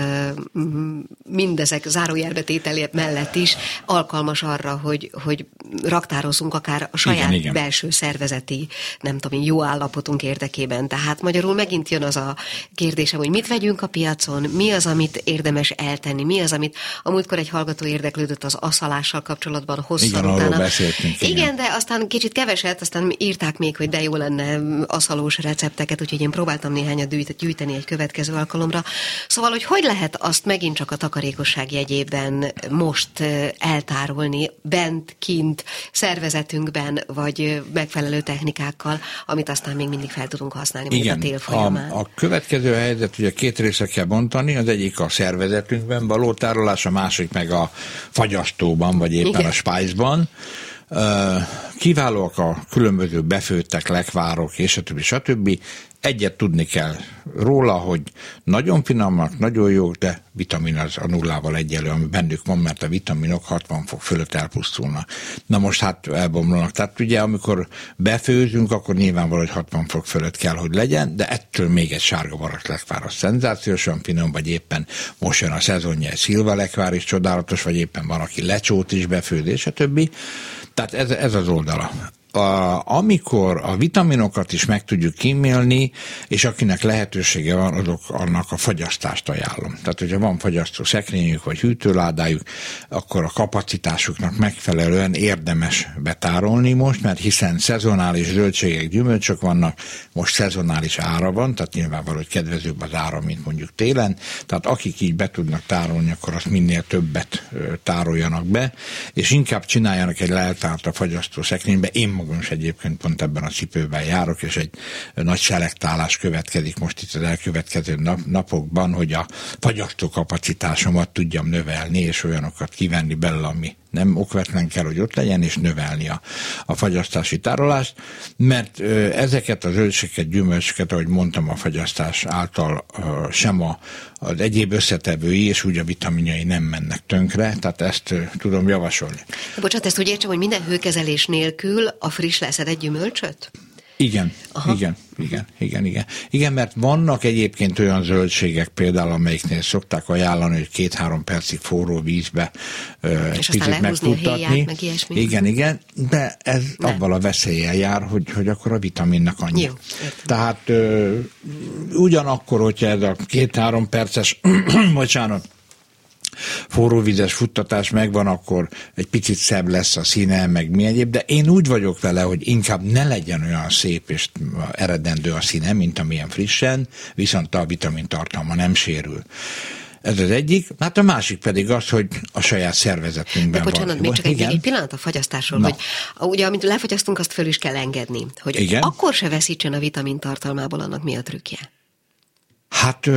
mindezek zárójelbetételé mellett is alkalmas arra, hogy, hogy raktározunk akár a saját igen, igen. belső szervezeti, nem tudom jó állapotunk érdekében. Tehát magyarul megint jön az a kérdésem, hogy mit vegyünk a piacon, mi az, amit érdemes eltenni, mi az, amit a múltkor egy hallgató érdeklődött az aszalással kapcsolatban hosszan igen, utána. Igen. igen, de aztán kicsit keveset, aztán írták még, hogy hogy de jó lenne aszalós recepteket, úgyhogy én próbáltam néhányat gyűjteni egy következő alkalomra. Szóval, hogy hogy lehet azt megint csak a takarékosság jegyében most eltárolni bent, kint, szervezetünkben, vagy megfelelő technikákkal, amit aztán még mindig fel tudunk használni Igen, a tél folyamán. A, a következő helyzet ugye két részre kell bontani, az egyik a szervezetünkben való tárolás, a másik meg a fagyasztóban, vagy éppen Igen. a spájzban. Kiválóak a különböző befőttek, lekvárok, és a többi, stb. Egyet tudni kell róla, hogy nagyon finomak, nagyon jók, de vitamin az a nullával egyelő, ami bennük van, mert a vitaminok 60 fok fölött elpusztulnak. Na most hát elbomlanak. Tehát ugye amikor befőzünk, akkor nyilvánvaló, hogy 60 fok fölött kell, hogy legyen, de ettől még egy sárga barak lekvár az szenzációsan finom, vagy éppen most jön a szezonja, egy szilva lekvár is csodálatos, vagy éppen van, aki lecsót is befőd, és a többi. Tehát ez, ez az oldala a, amikor a vitaminokat is meg tudjuk kímélni, és akinek lehetősége van, azok annak a fagyasztást ajánlom. Tehát, hogyha van fagyasztó szekrényük vagy hűtőládájuk, akkor a kapacitásuknak megfelelően érdemes betárolni most, mert hiszen szezonális zöldségek, gyümölcsök vannak, most szezonális ára van, tehát nyilvánvaló, hogy kedvezőbb az ára, mint mondjuk télen, tehát akik így be tudnak tárolni, akkor azt minél többet tároljanak be, és inkább csináljanak egy leltárt a fagyasztó szekrénybe. Én magam is egyébként pont ebben a cipőben járok, és egy nagy selektálás következik most itt az elkövetkező nap, napokban, hogy a fagyasztó kapacitásomat tudjam növelni, és olyanokat kivenni belőle, ami nem okvetlen kell, hogy ott legyen, és növelni a, a fagyasztási tárolást, mert ezeket az zöldségeket, gyümölcsöket, ahogy mondtam, a fagyasztás által sem a, az egyéb összetevői és úgy a vitaminjai nem mennek tönkre, tehát ezt tudom javasolni. Bocsát, ezt úgy értsem, hogy minden hőkezelés nélkül a friss leszed egy gyümölcsöt? Igen, Aha. igen, igen, igen, igen. Igen, mert vannak egyébként olyan zöldségek például, amelyiknél szokták ajánlani, hogy két-három percig forró vízbe és picit megfuttatni. meg ilyesmi. Igen, igen, de ez Nem. abban a veszéllyel jár, hogy, hogy akkor a vitaminnak annyi. Jó, Tehát ö, ugyanakkor, hogyha ez a két-három perces, bocsánat, forróvizes futtatás megvan, akkor egy picit szebb lesz a színe, meg mi egyéb, de én úgy vagyok vele, hogy inkább ne legyen olyan szép és eredendő a színe, mint amilyen frissen, viszont a vitamin tartalma nem sérül. Ez az egyik, hát a másik pedig az, hogy a saját szervezetünkben De bocsánat, van. még csak egy, egy pillanat a fagyasztásról, Na. hogy ugye amit lefagyasztunk, azt föl is kell engedni, hogy Igen? akkor se veszítsen a vitamin tartalmából, annak mi a trükkje? Hát,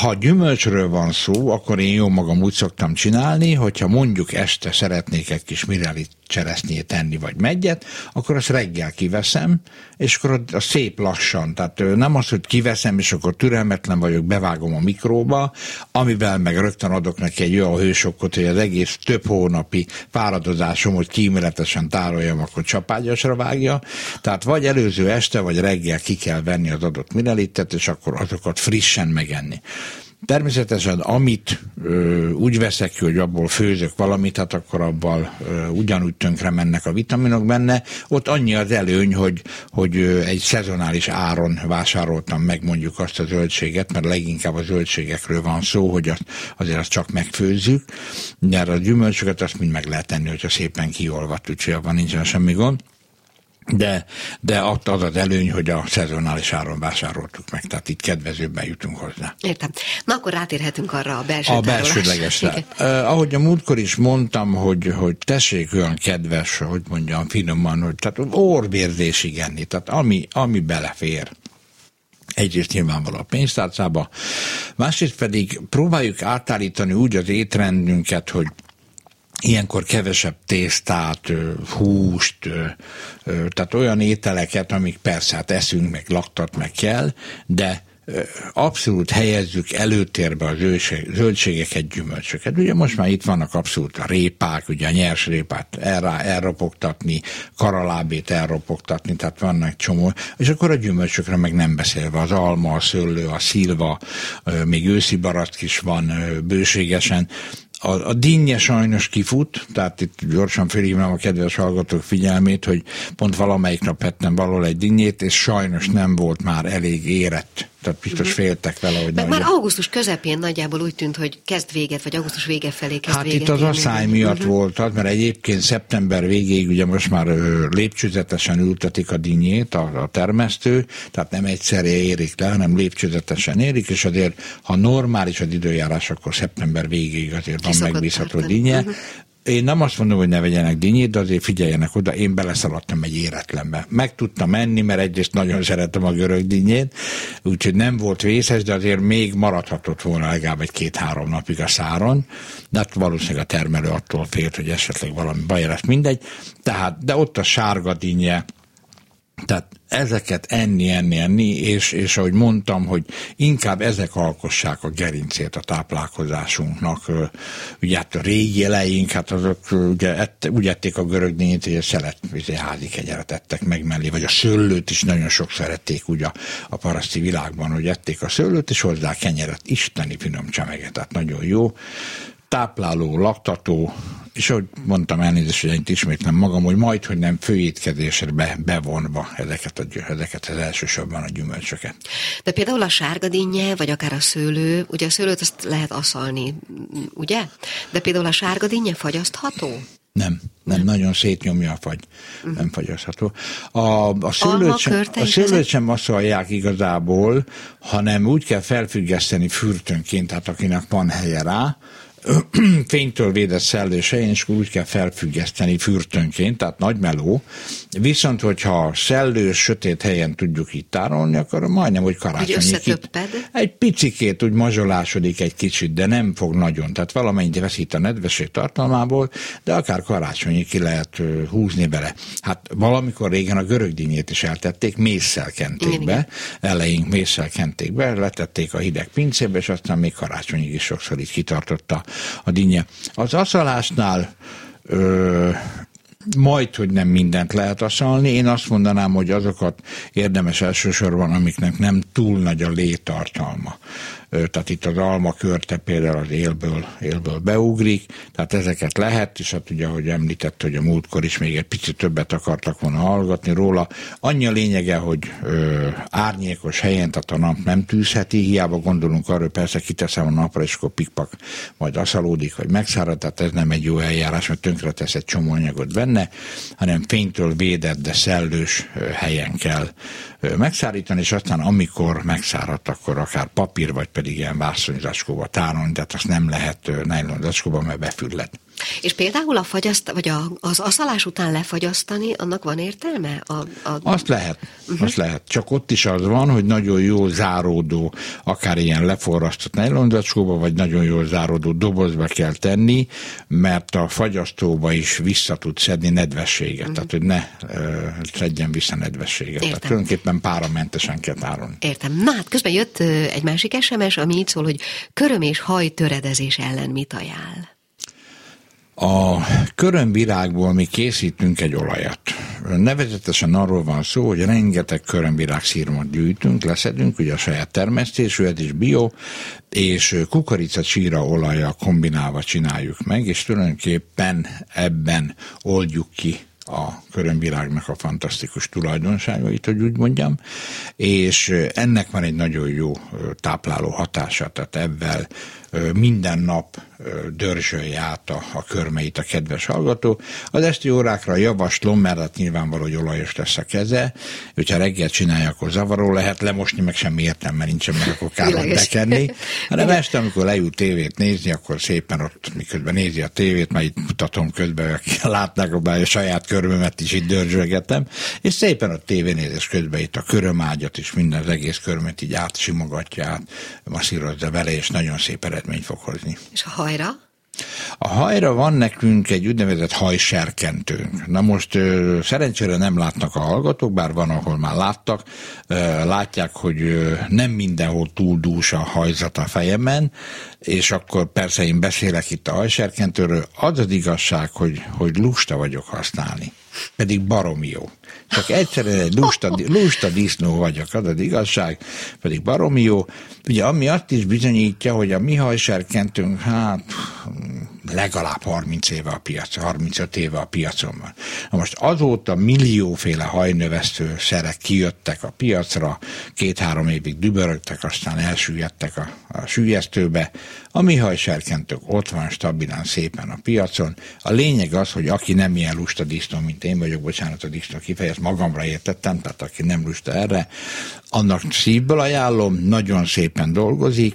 ha gyümölcsről van szó, akkor én jó magam úgy szoktam csinálni, hogyha mondjuk este szeretnék egy kis mirelit cseresznyét tenni, vagy megyet, akkor azt reggel kiveszem, és akkor a szép lassan, tehát nem az, hogy kiveszem, és akkor türelmetlen vagyok, bevágom a mikróba, amivel meg rögtön adok neki egy olyan hősokkot, hogy az egész több hónapi fáradozásom, hogy kíméletesen tároljam, akkor csapágyasra vágja. Tehát vagy előző este, vagy reggel ki kell venni az adott mirelitet, és akkor azokat frissen megenni. Természetesen, amit ö, úgy veszek ki, hogy abból főzök valamit, hát akkor abban ö, ugyanúgy tönkre mennek a vitaminok benne. Ott annyi az előny, hogy, hogy ö, egy szezonális áron vásároltam meg mondjuk azt a zöldséget, mert leginkább a zöldségekről van szó, hogy azt, azért azt csak megfőzzük, de a gyümölcsöket azt mind meg lehet tenni, hogyha szépen kiolvadt, úgyhogy abban nincsen semmi gond de, de ott az az előny, hogy a szezonális áron vásároltuk meg, tehát itt kedvezőbben jutunk hozzá. Értem. Na akkor rátérhetünk arra a belső A belsőlegesre. Uh, ahogy a múltkor is mondtam, hogy, hogy tessék olyan kedves, hogy mondjam finoman, hogy tehát órbérzésig enni, tehát ami, ami belefér egyrészt nyilvánvaló a pénztárcába, másrészt pedig próbáljuk átállítani úgy az étrendünket, hogy ilyenkor kevesebb tésztát, húst, tehát olyan ételeket, amik persze hát eszünk, meg laktat, meg kell, de abszolút helyezzük előtérbe a zöldségeket, gyümölcsöket. Ugye most már itt vannak abszolút a répák, ugye a nyers répát elrá, elropogtatni, karalábét elropogtatni, tehát vannak csomó, és akkor a gyümölcsökre meg nem beszélve, az alma, a szőlő, a szilva, még őszi barack is van bőségesen, a, a dinnye sajnos kifut, tehát itt gyorsan felhívnám a kedves hallgatók figyelmét, hogy pont valamelyik nap ettem valahol egy dinnyét, és sajnos nem volt már elég érett tehát biztos mhm. féltek vele, hogy... Meg már augusztus közepén nagyjából úgy tűnt, hogy kezd véget, vagy augusztus vége felé kezd hát véget. itt az asszály miatt uh-huh. volt az, mert egyébként szeptember végéig ugye most már lépcsőzetesen ültetik a dinnyét a, a termesztő, tehát nem egyszerre érik le, hanem lépcsőzetesen érik, és azért, ha normális az időjárás, akkor szeptember végéig azért van megbízható dinnye. Uh-huh én nem azt mondom, hogy ne vegyenek dinnyét, de azért figyeljenek oda, én beleszaladtam egy éretlenbe. Meg tudtam menni, mert egyrészt nagyon szeretem a görög dinnyét, úgyhogy nem volt vészes, de azért még maradhatott volna legalább egy két-három napig a száron, de hát valószínűleg a termelő attól félt, hogy esetleg valami baj lesz, mindegy. Tehát, de ott a sárga dinnye, tehát ezeket enni, enni, enni, és, és ahogy mondtam, hogy inkább ezek alkossák a gerincét a táplálkozásunknak. Ugye hát a régi eleink, hát azok ugye ett, úgy ették a görög dényét, hogy a szelet izé, házi kegyeret ettek meg mellé, vagy a szőlőt is nagyon sok szerették ugye a, a paraszti világban, hogy ették a szőlőt, és hozzá kenyeret, isteni finom csemeget, tehát nagyon jó tápláló, laktató, és ahogy mondtam elnézést, hogy itt ismétlem magam, hogy majd, hogy nem főétkezésre be, bevonva ezeket, a, ezeket az elsősorban a gyümölcsöket. De például a sárga dinnye, vagy akár a szőlő, ugye a szőlőt azt lehet aszalni, ugye? De például a sárga dinnye fagyasztható? Nem, nem, nagyon szétnyomja a fagy, uh-huh. nem fagyasztható. A, a szőlőt, sem, a szőlőt sem aszalják igazából, hanem úgy kell felfüggeszteni fürtönként, tehát akinek van helye rá, fénytől védett szellős helyen, és úgy kell felfüggeszteni fürtönként, tehát nagy meló. Viszont, hogyha szellős, sötét helyen tudjuk itt tárolni, akkor majdnem, hogy karácsonyig itt. Egy picikét úgy mazsolásodik egy kicsit, de nem fog nagyon. Tehát valamennyit veszít a nedvesség tartalmából, de akár karácsonyig ki lehet húzni bele. Hát valamikor régen a görög dinnyét is eltették, mészsel kenték be, eleink mészsel kenték be, letették a hideg pincébe, és aztán még karácsonyig is sokszor így kitartotta a dinnye. Az aszalásnál ö, majd, hogy nem mindent lehet aszalni. Én azt mondanám, hogy azokat érdemes elsősorban, amiknek nem túl nagy a létartalma. Tehát itt az alma körte például az élből, élből beugrik, tehát ezeket lehet, és hát ugye, ahogy említett, hogy a múltkor is még egy picit többet akartak volna hallgatni róla. Annyi a lényege, hogy ö, árnyékos helyen, tehát a nap nem tűzheti, hiába gondolunk arra, hogy persze kiteszem a napra, és akkor pikpak majd aszalódik, vagy megszárad, tehát ez nem egy jó eljárás, mert tönkretesz egy csomó anyagot benne, hanem fénytől védett, de szellős helyen kell megszárítani, és aztán amikor megszáradt, akkor akár papír, vagy pedig ilyen vászonyzacskóba tárolni, tehát azt nem lehet nylon zacskóba, mert befürled. És például a fagyaszt, vagy a, az aszalás után lefagyasztani, annak van értelme? A, a... Azt lehet, uh-huh. azt lehet. Csak ott is az van, hogy nagyon jó záródó, akár ilyen leforrasztott nejlonzacskóba, vagy nagyon jó záródó dobozba kell tenni, mert a fagyasztóba is vissza tud szedni nedvességet, uh-huh. tehát hogy ne uh, szedjen vissza nedvességet. Értem. Tehát tulajdonképpen páramentesen kell tárolni. Értem. Na hát közben jött egy másik SMS, ami így szól, hogy köröm és haj töredezés ellen mit ajánl? A körömvirágból mi készítünk egy olajat. Nevezetesen arról van szó, hogy rengeteg körömvirág szírmot gyűjtünk, leszedünk, ugye a saját termesztésűet is bio, és kukorica csíra olaja kombinálva csináljuk meg, és tulajdonképpen ebben oldjuk ki a körömvirágnak a fantasztikus tulajdonságait, hogy úgy mondjam, és ennek van egy nagyon jó tápláló hatása, tehát ebben minden nap dörzsölje át a, a körmeit a kedves hallgató. Az esti órákra javaslom, mert hát nyilvánvaló, hogy olajos lesz a keze, hogyha reggel csinálja, akkor zavaró lehet, lemosni meg sem értem, mert nincsen meg, akkor kár bekenni. Hanem este, amikor leül tévét nézni, akkor szépen ott, miközben nézi a tévét, majd itt mutatom közben, akik látnák, a saját körmömet is itt dörzsölgetem, és szépen a tévénézés közben itt a körömágyat is, minden az egész körmet így átsimogatja, át, masszírozza vele, és nagyon szép eredményt fog hozni. És a hajra? A hajra van nekünk egy úgynevezett hajserkentőnk. Na most szerencsére nem látnak a hallgatók, bár van, ahol már láttak. Látják, hogy nem mindenhol túl dús a hajzat a fejemen, és akkor persze én beszélek itt a hajserkentőről. Az az igazság, hogy, hogy lusta vagyok használni. Pedig baromi jó. Csak egyszerűen egy lusta, lusta disznó vagyok, az az igazság, pedig baromi jó. Ugye ami azt is bizonyítja, hogy a mi hajserkentünk, hát legalább 30 éve a piac, 35 éve a piacon van. Na most azóta millióféle hajnövesztő szerek kijöttek a piacra, két-három évig dübörögtek, aztán elsüllyedtek a, a sülyeztőbe. A mi hajserkentők ott van stabilan szépen a piacon. A lényeg az, hogy aki nem ilyen lusta disznó, mint én vagyok, bocsánat a disznó kifejez, magamra értettem, tehát aki nem lusta erre, annak szívből ajánlom, nagyon szépen dolgozik,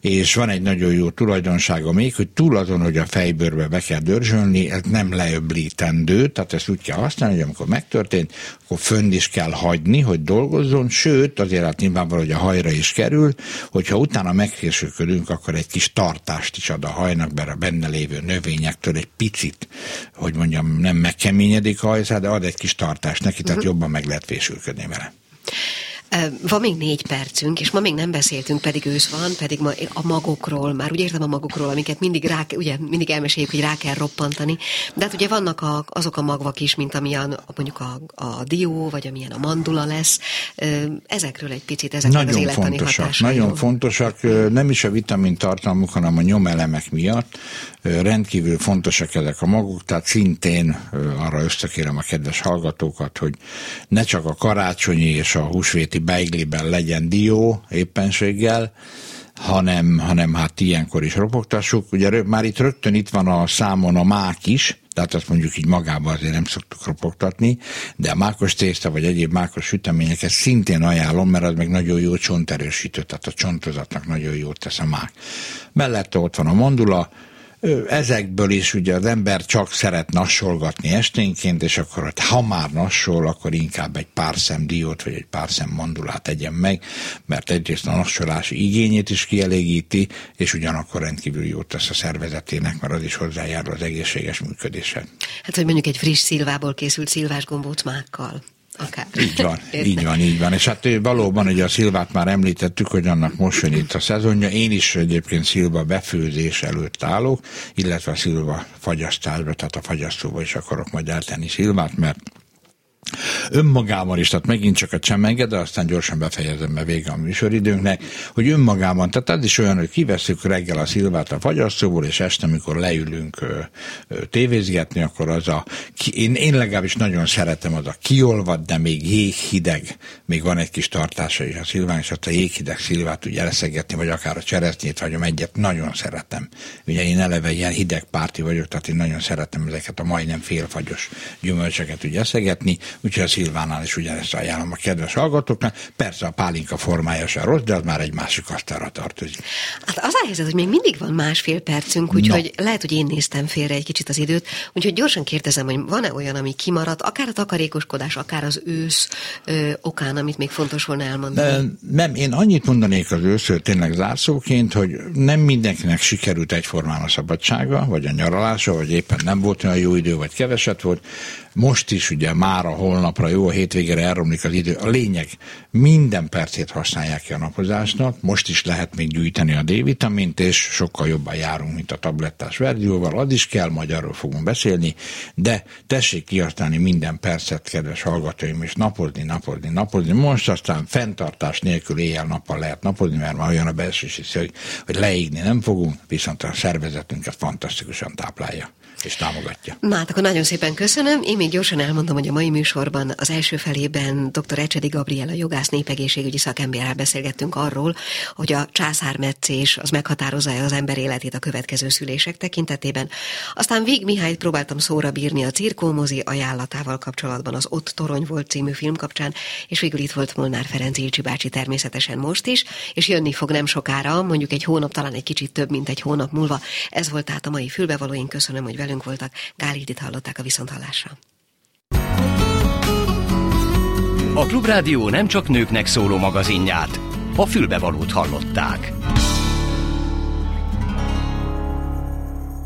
és van egy nagyon jó tulajdonsága még, hogy túl azon, hogy a fejbőrbe be kell dörzsölni, ez nem leöblítendő, tehát ezt úgy kell használni, hogy amikor megtörtént, akkor fönn is kell hagyni, hogy dolgozzon, sőt, azért hát nyilvánvaló, hogy a hajra is kerül, hogyha utána megkésőködünk, akkor egy kis tartást is ad a hajnak, mert a benne lévő növényektől egy picit, hogy mondjam, nem megkeményedik a hajszá, de ad egy kis tartást neki, tehát uh-huh. jobban meg lehet fésülködni vele. Van még négy percünk, és ma még nem beszéltünk, pedig ősz van, pedig ma a magokról, már úgy értem a magokról, amiket mindig, rá, ugye, mindig elmeséljük, hogy rá kell roppantani, de hát ugye vannak a, azok a magvak is, mint amilyen mondjuk a, a dió, vagy amilyen a mandula lesz. Ezekről egy picit, ezeknek nagyon az élettani fontosak, hatásairól. Nagyon fontosak, nem is a vitamin tartalmuk, hanem a nyomelemek miatt. Rendkívül fontosak ezek a magok, tehát szintén arra összekérem a kedves hallgatókat, hogy ne csak a karácsonyi és a húsvéti beigliben legyen dió éppenséggel, hanem, hanem hát ilyenkor is ropogtassuk. Ugye már itt rögtön itt van a számon a mák is, tehát azt mondjuk így magában azért nem szoktuk ropogtatni, de a mákos tészta vagy egyéb mákos süteményeket szintén ajánlom, mert az meg nagyon jó csonterősítő, tehát a csontozatnak nagyon jót tesz a mák. Mellette ott van a mondula, Ezekből is ugye az ember csak szeret nassolgatni esténként, és akkor ha már nassol, akkor inkább egy pár szem diót, vagy egy pár szem mandulát tegyen meg, mert egyrészt a nassolási igényét is kielégíti, és ugyanakkor rendkívül jót tesz a szervezetének, mert az is hozzájárul az egészséges működéshez. Hát, hogy mondjuk egy friss szilvából készült szilvás gombócmákkal. Akár. Így van, így van, így van. És hát valóban, hogy a szilvát már említettük, hogy annak most jön itt a szezonja. Én is egyébként szilva befőzés előtt állok, illetve a szilva fagyasztásba, tehát a fagyasztóba is akarok majd eltenni szilvát, mert önmagában is, tehát megint csak a csemenge, de aztán gyorsan befejezem, mert vége a műsoridőnknek, hogy önmagában, tehát az is olyan, hogy kiveszünk reggel a szilvát a fagyasztóból, és este, amikor leülünk ö, ö, tévézgetni, akkor az a, én, én legalábbis nagyon szeretem az a kiolvad, de még jéghideg, még van egy kis tartása is a szilván, és azt a jéghideg szilvát ugye leszegetni, vagy akár a cseresznyét vagy egyet, nagyon szeretem. Ugye én eleve ilyen hideg párti vagyok, tehát én nagyon szeretem ezeket a majdnem félfagyos gyümölcseket ugye eszegetni, úgyhogy a Szilvánál is ugyanezt ajánlom a kedves hallgatóknak. Persze a pálinka formája sem rossz, de az már egy másik asztalra tartozik. Hát az a helyzet, hogy még mindig van másfél percünk, úgyhogy no. lehet, hogy én néztem félre egy kicsit az időt, úgyhogy gyorsan kérdezem, hogy van-e olyan, ami kimaradt, akár a takarékoskodás, akár az ősz ö, okán, amit még fontos volna elmondani? De, nem, én annyit mondanék az őszről tényleg zárszóként, hogy nem mindenkinek sikerült egyformán a szabadsága, vagy a nyaralása, vagy éppen nem volt olyan jó idő, vagy keveset volt. Most is ugye már a holnapra, jó, a hétvégére elromlik az idő. A lényeg, minden percét használják ki a napozásnak, most is lehet még gyűjteni a D-vitamint, és sokkal jobban járunk, mint a tablettás verdióval, az is kell, majd arról fogunk beszélni, de tessék kihasználni minden percet, kedves hallgatóim, és napozni, napozni, napozni. Most aztán fenntartás nélkül éjjel-nappal lehet napozni, mert már olyan a belső hogy, hogy leégni nem fogunk, viszont a szervezetünket fantasztikusan táplálja és támogatja. Na hát akkor nagyon szépen köszönöm. Én még gyorsan elmondom, hogy a mai műsorban az első felében dr. Ecsedi Gabriela jogász népegészségügyi szakemberrel beszélgettünk arról, hogy a császármetszés az meghatározza az ember életét a következő szülések tekintetében. Aztán Vég Mihályt próbáltam szóra bírni a cirkómozi ajánlatával kapcsolatban az Ott Torony volt című film kapcsán, és végül itt volt Molnár Ferenc Ilcsi bácsi természetesen most is, és jönni fog nem sokára, mondjuk egy hónap, talán egy kicsit több, mint egy hónap múlva. Ez volt tehát a mai fülbevaló, én köszönöm, hogy velünk voltak. Gálidit hallották a Viszonthallásra. A Klubrádió nem csak nőknek szóló magazinját, a fülbevalót hallották.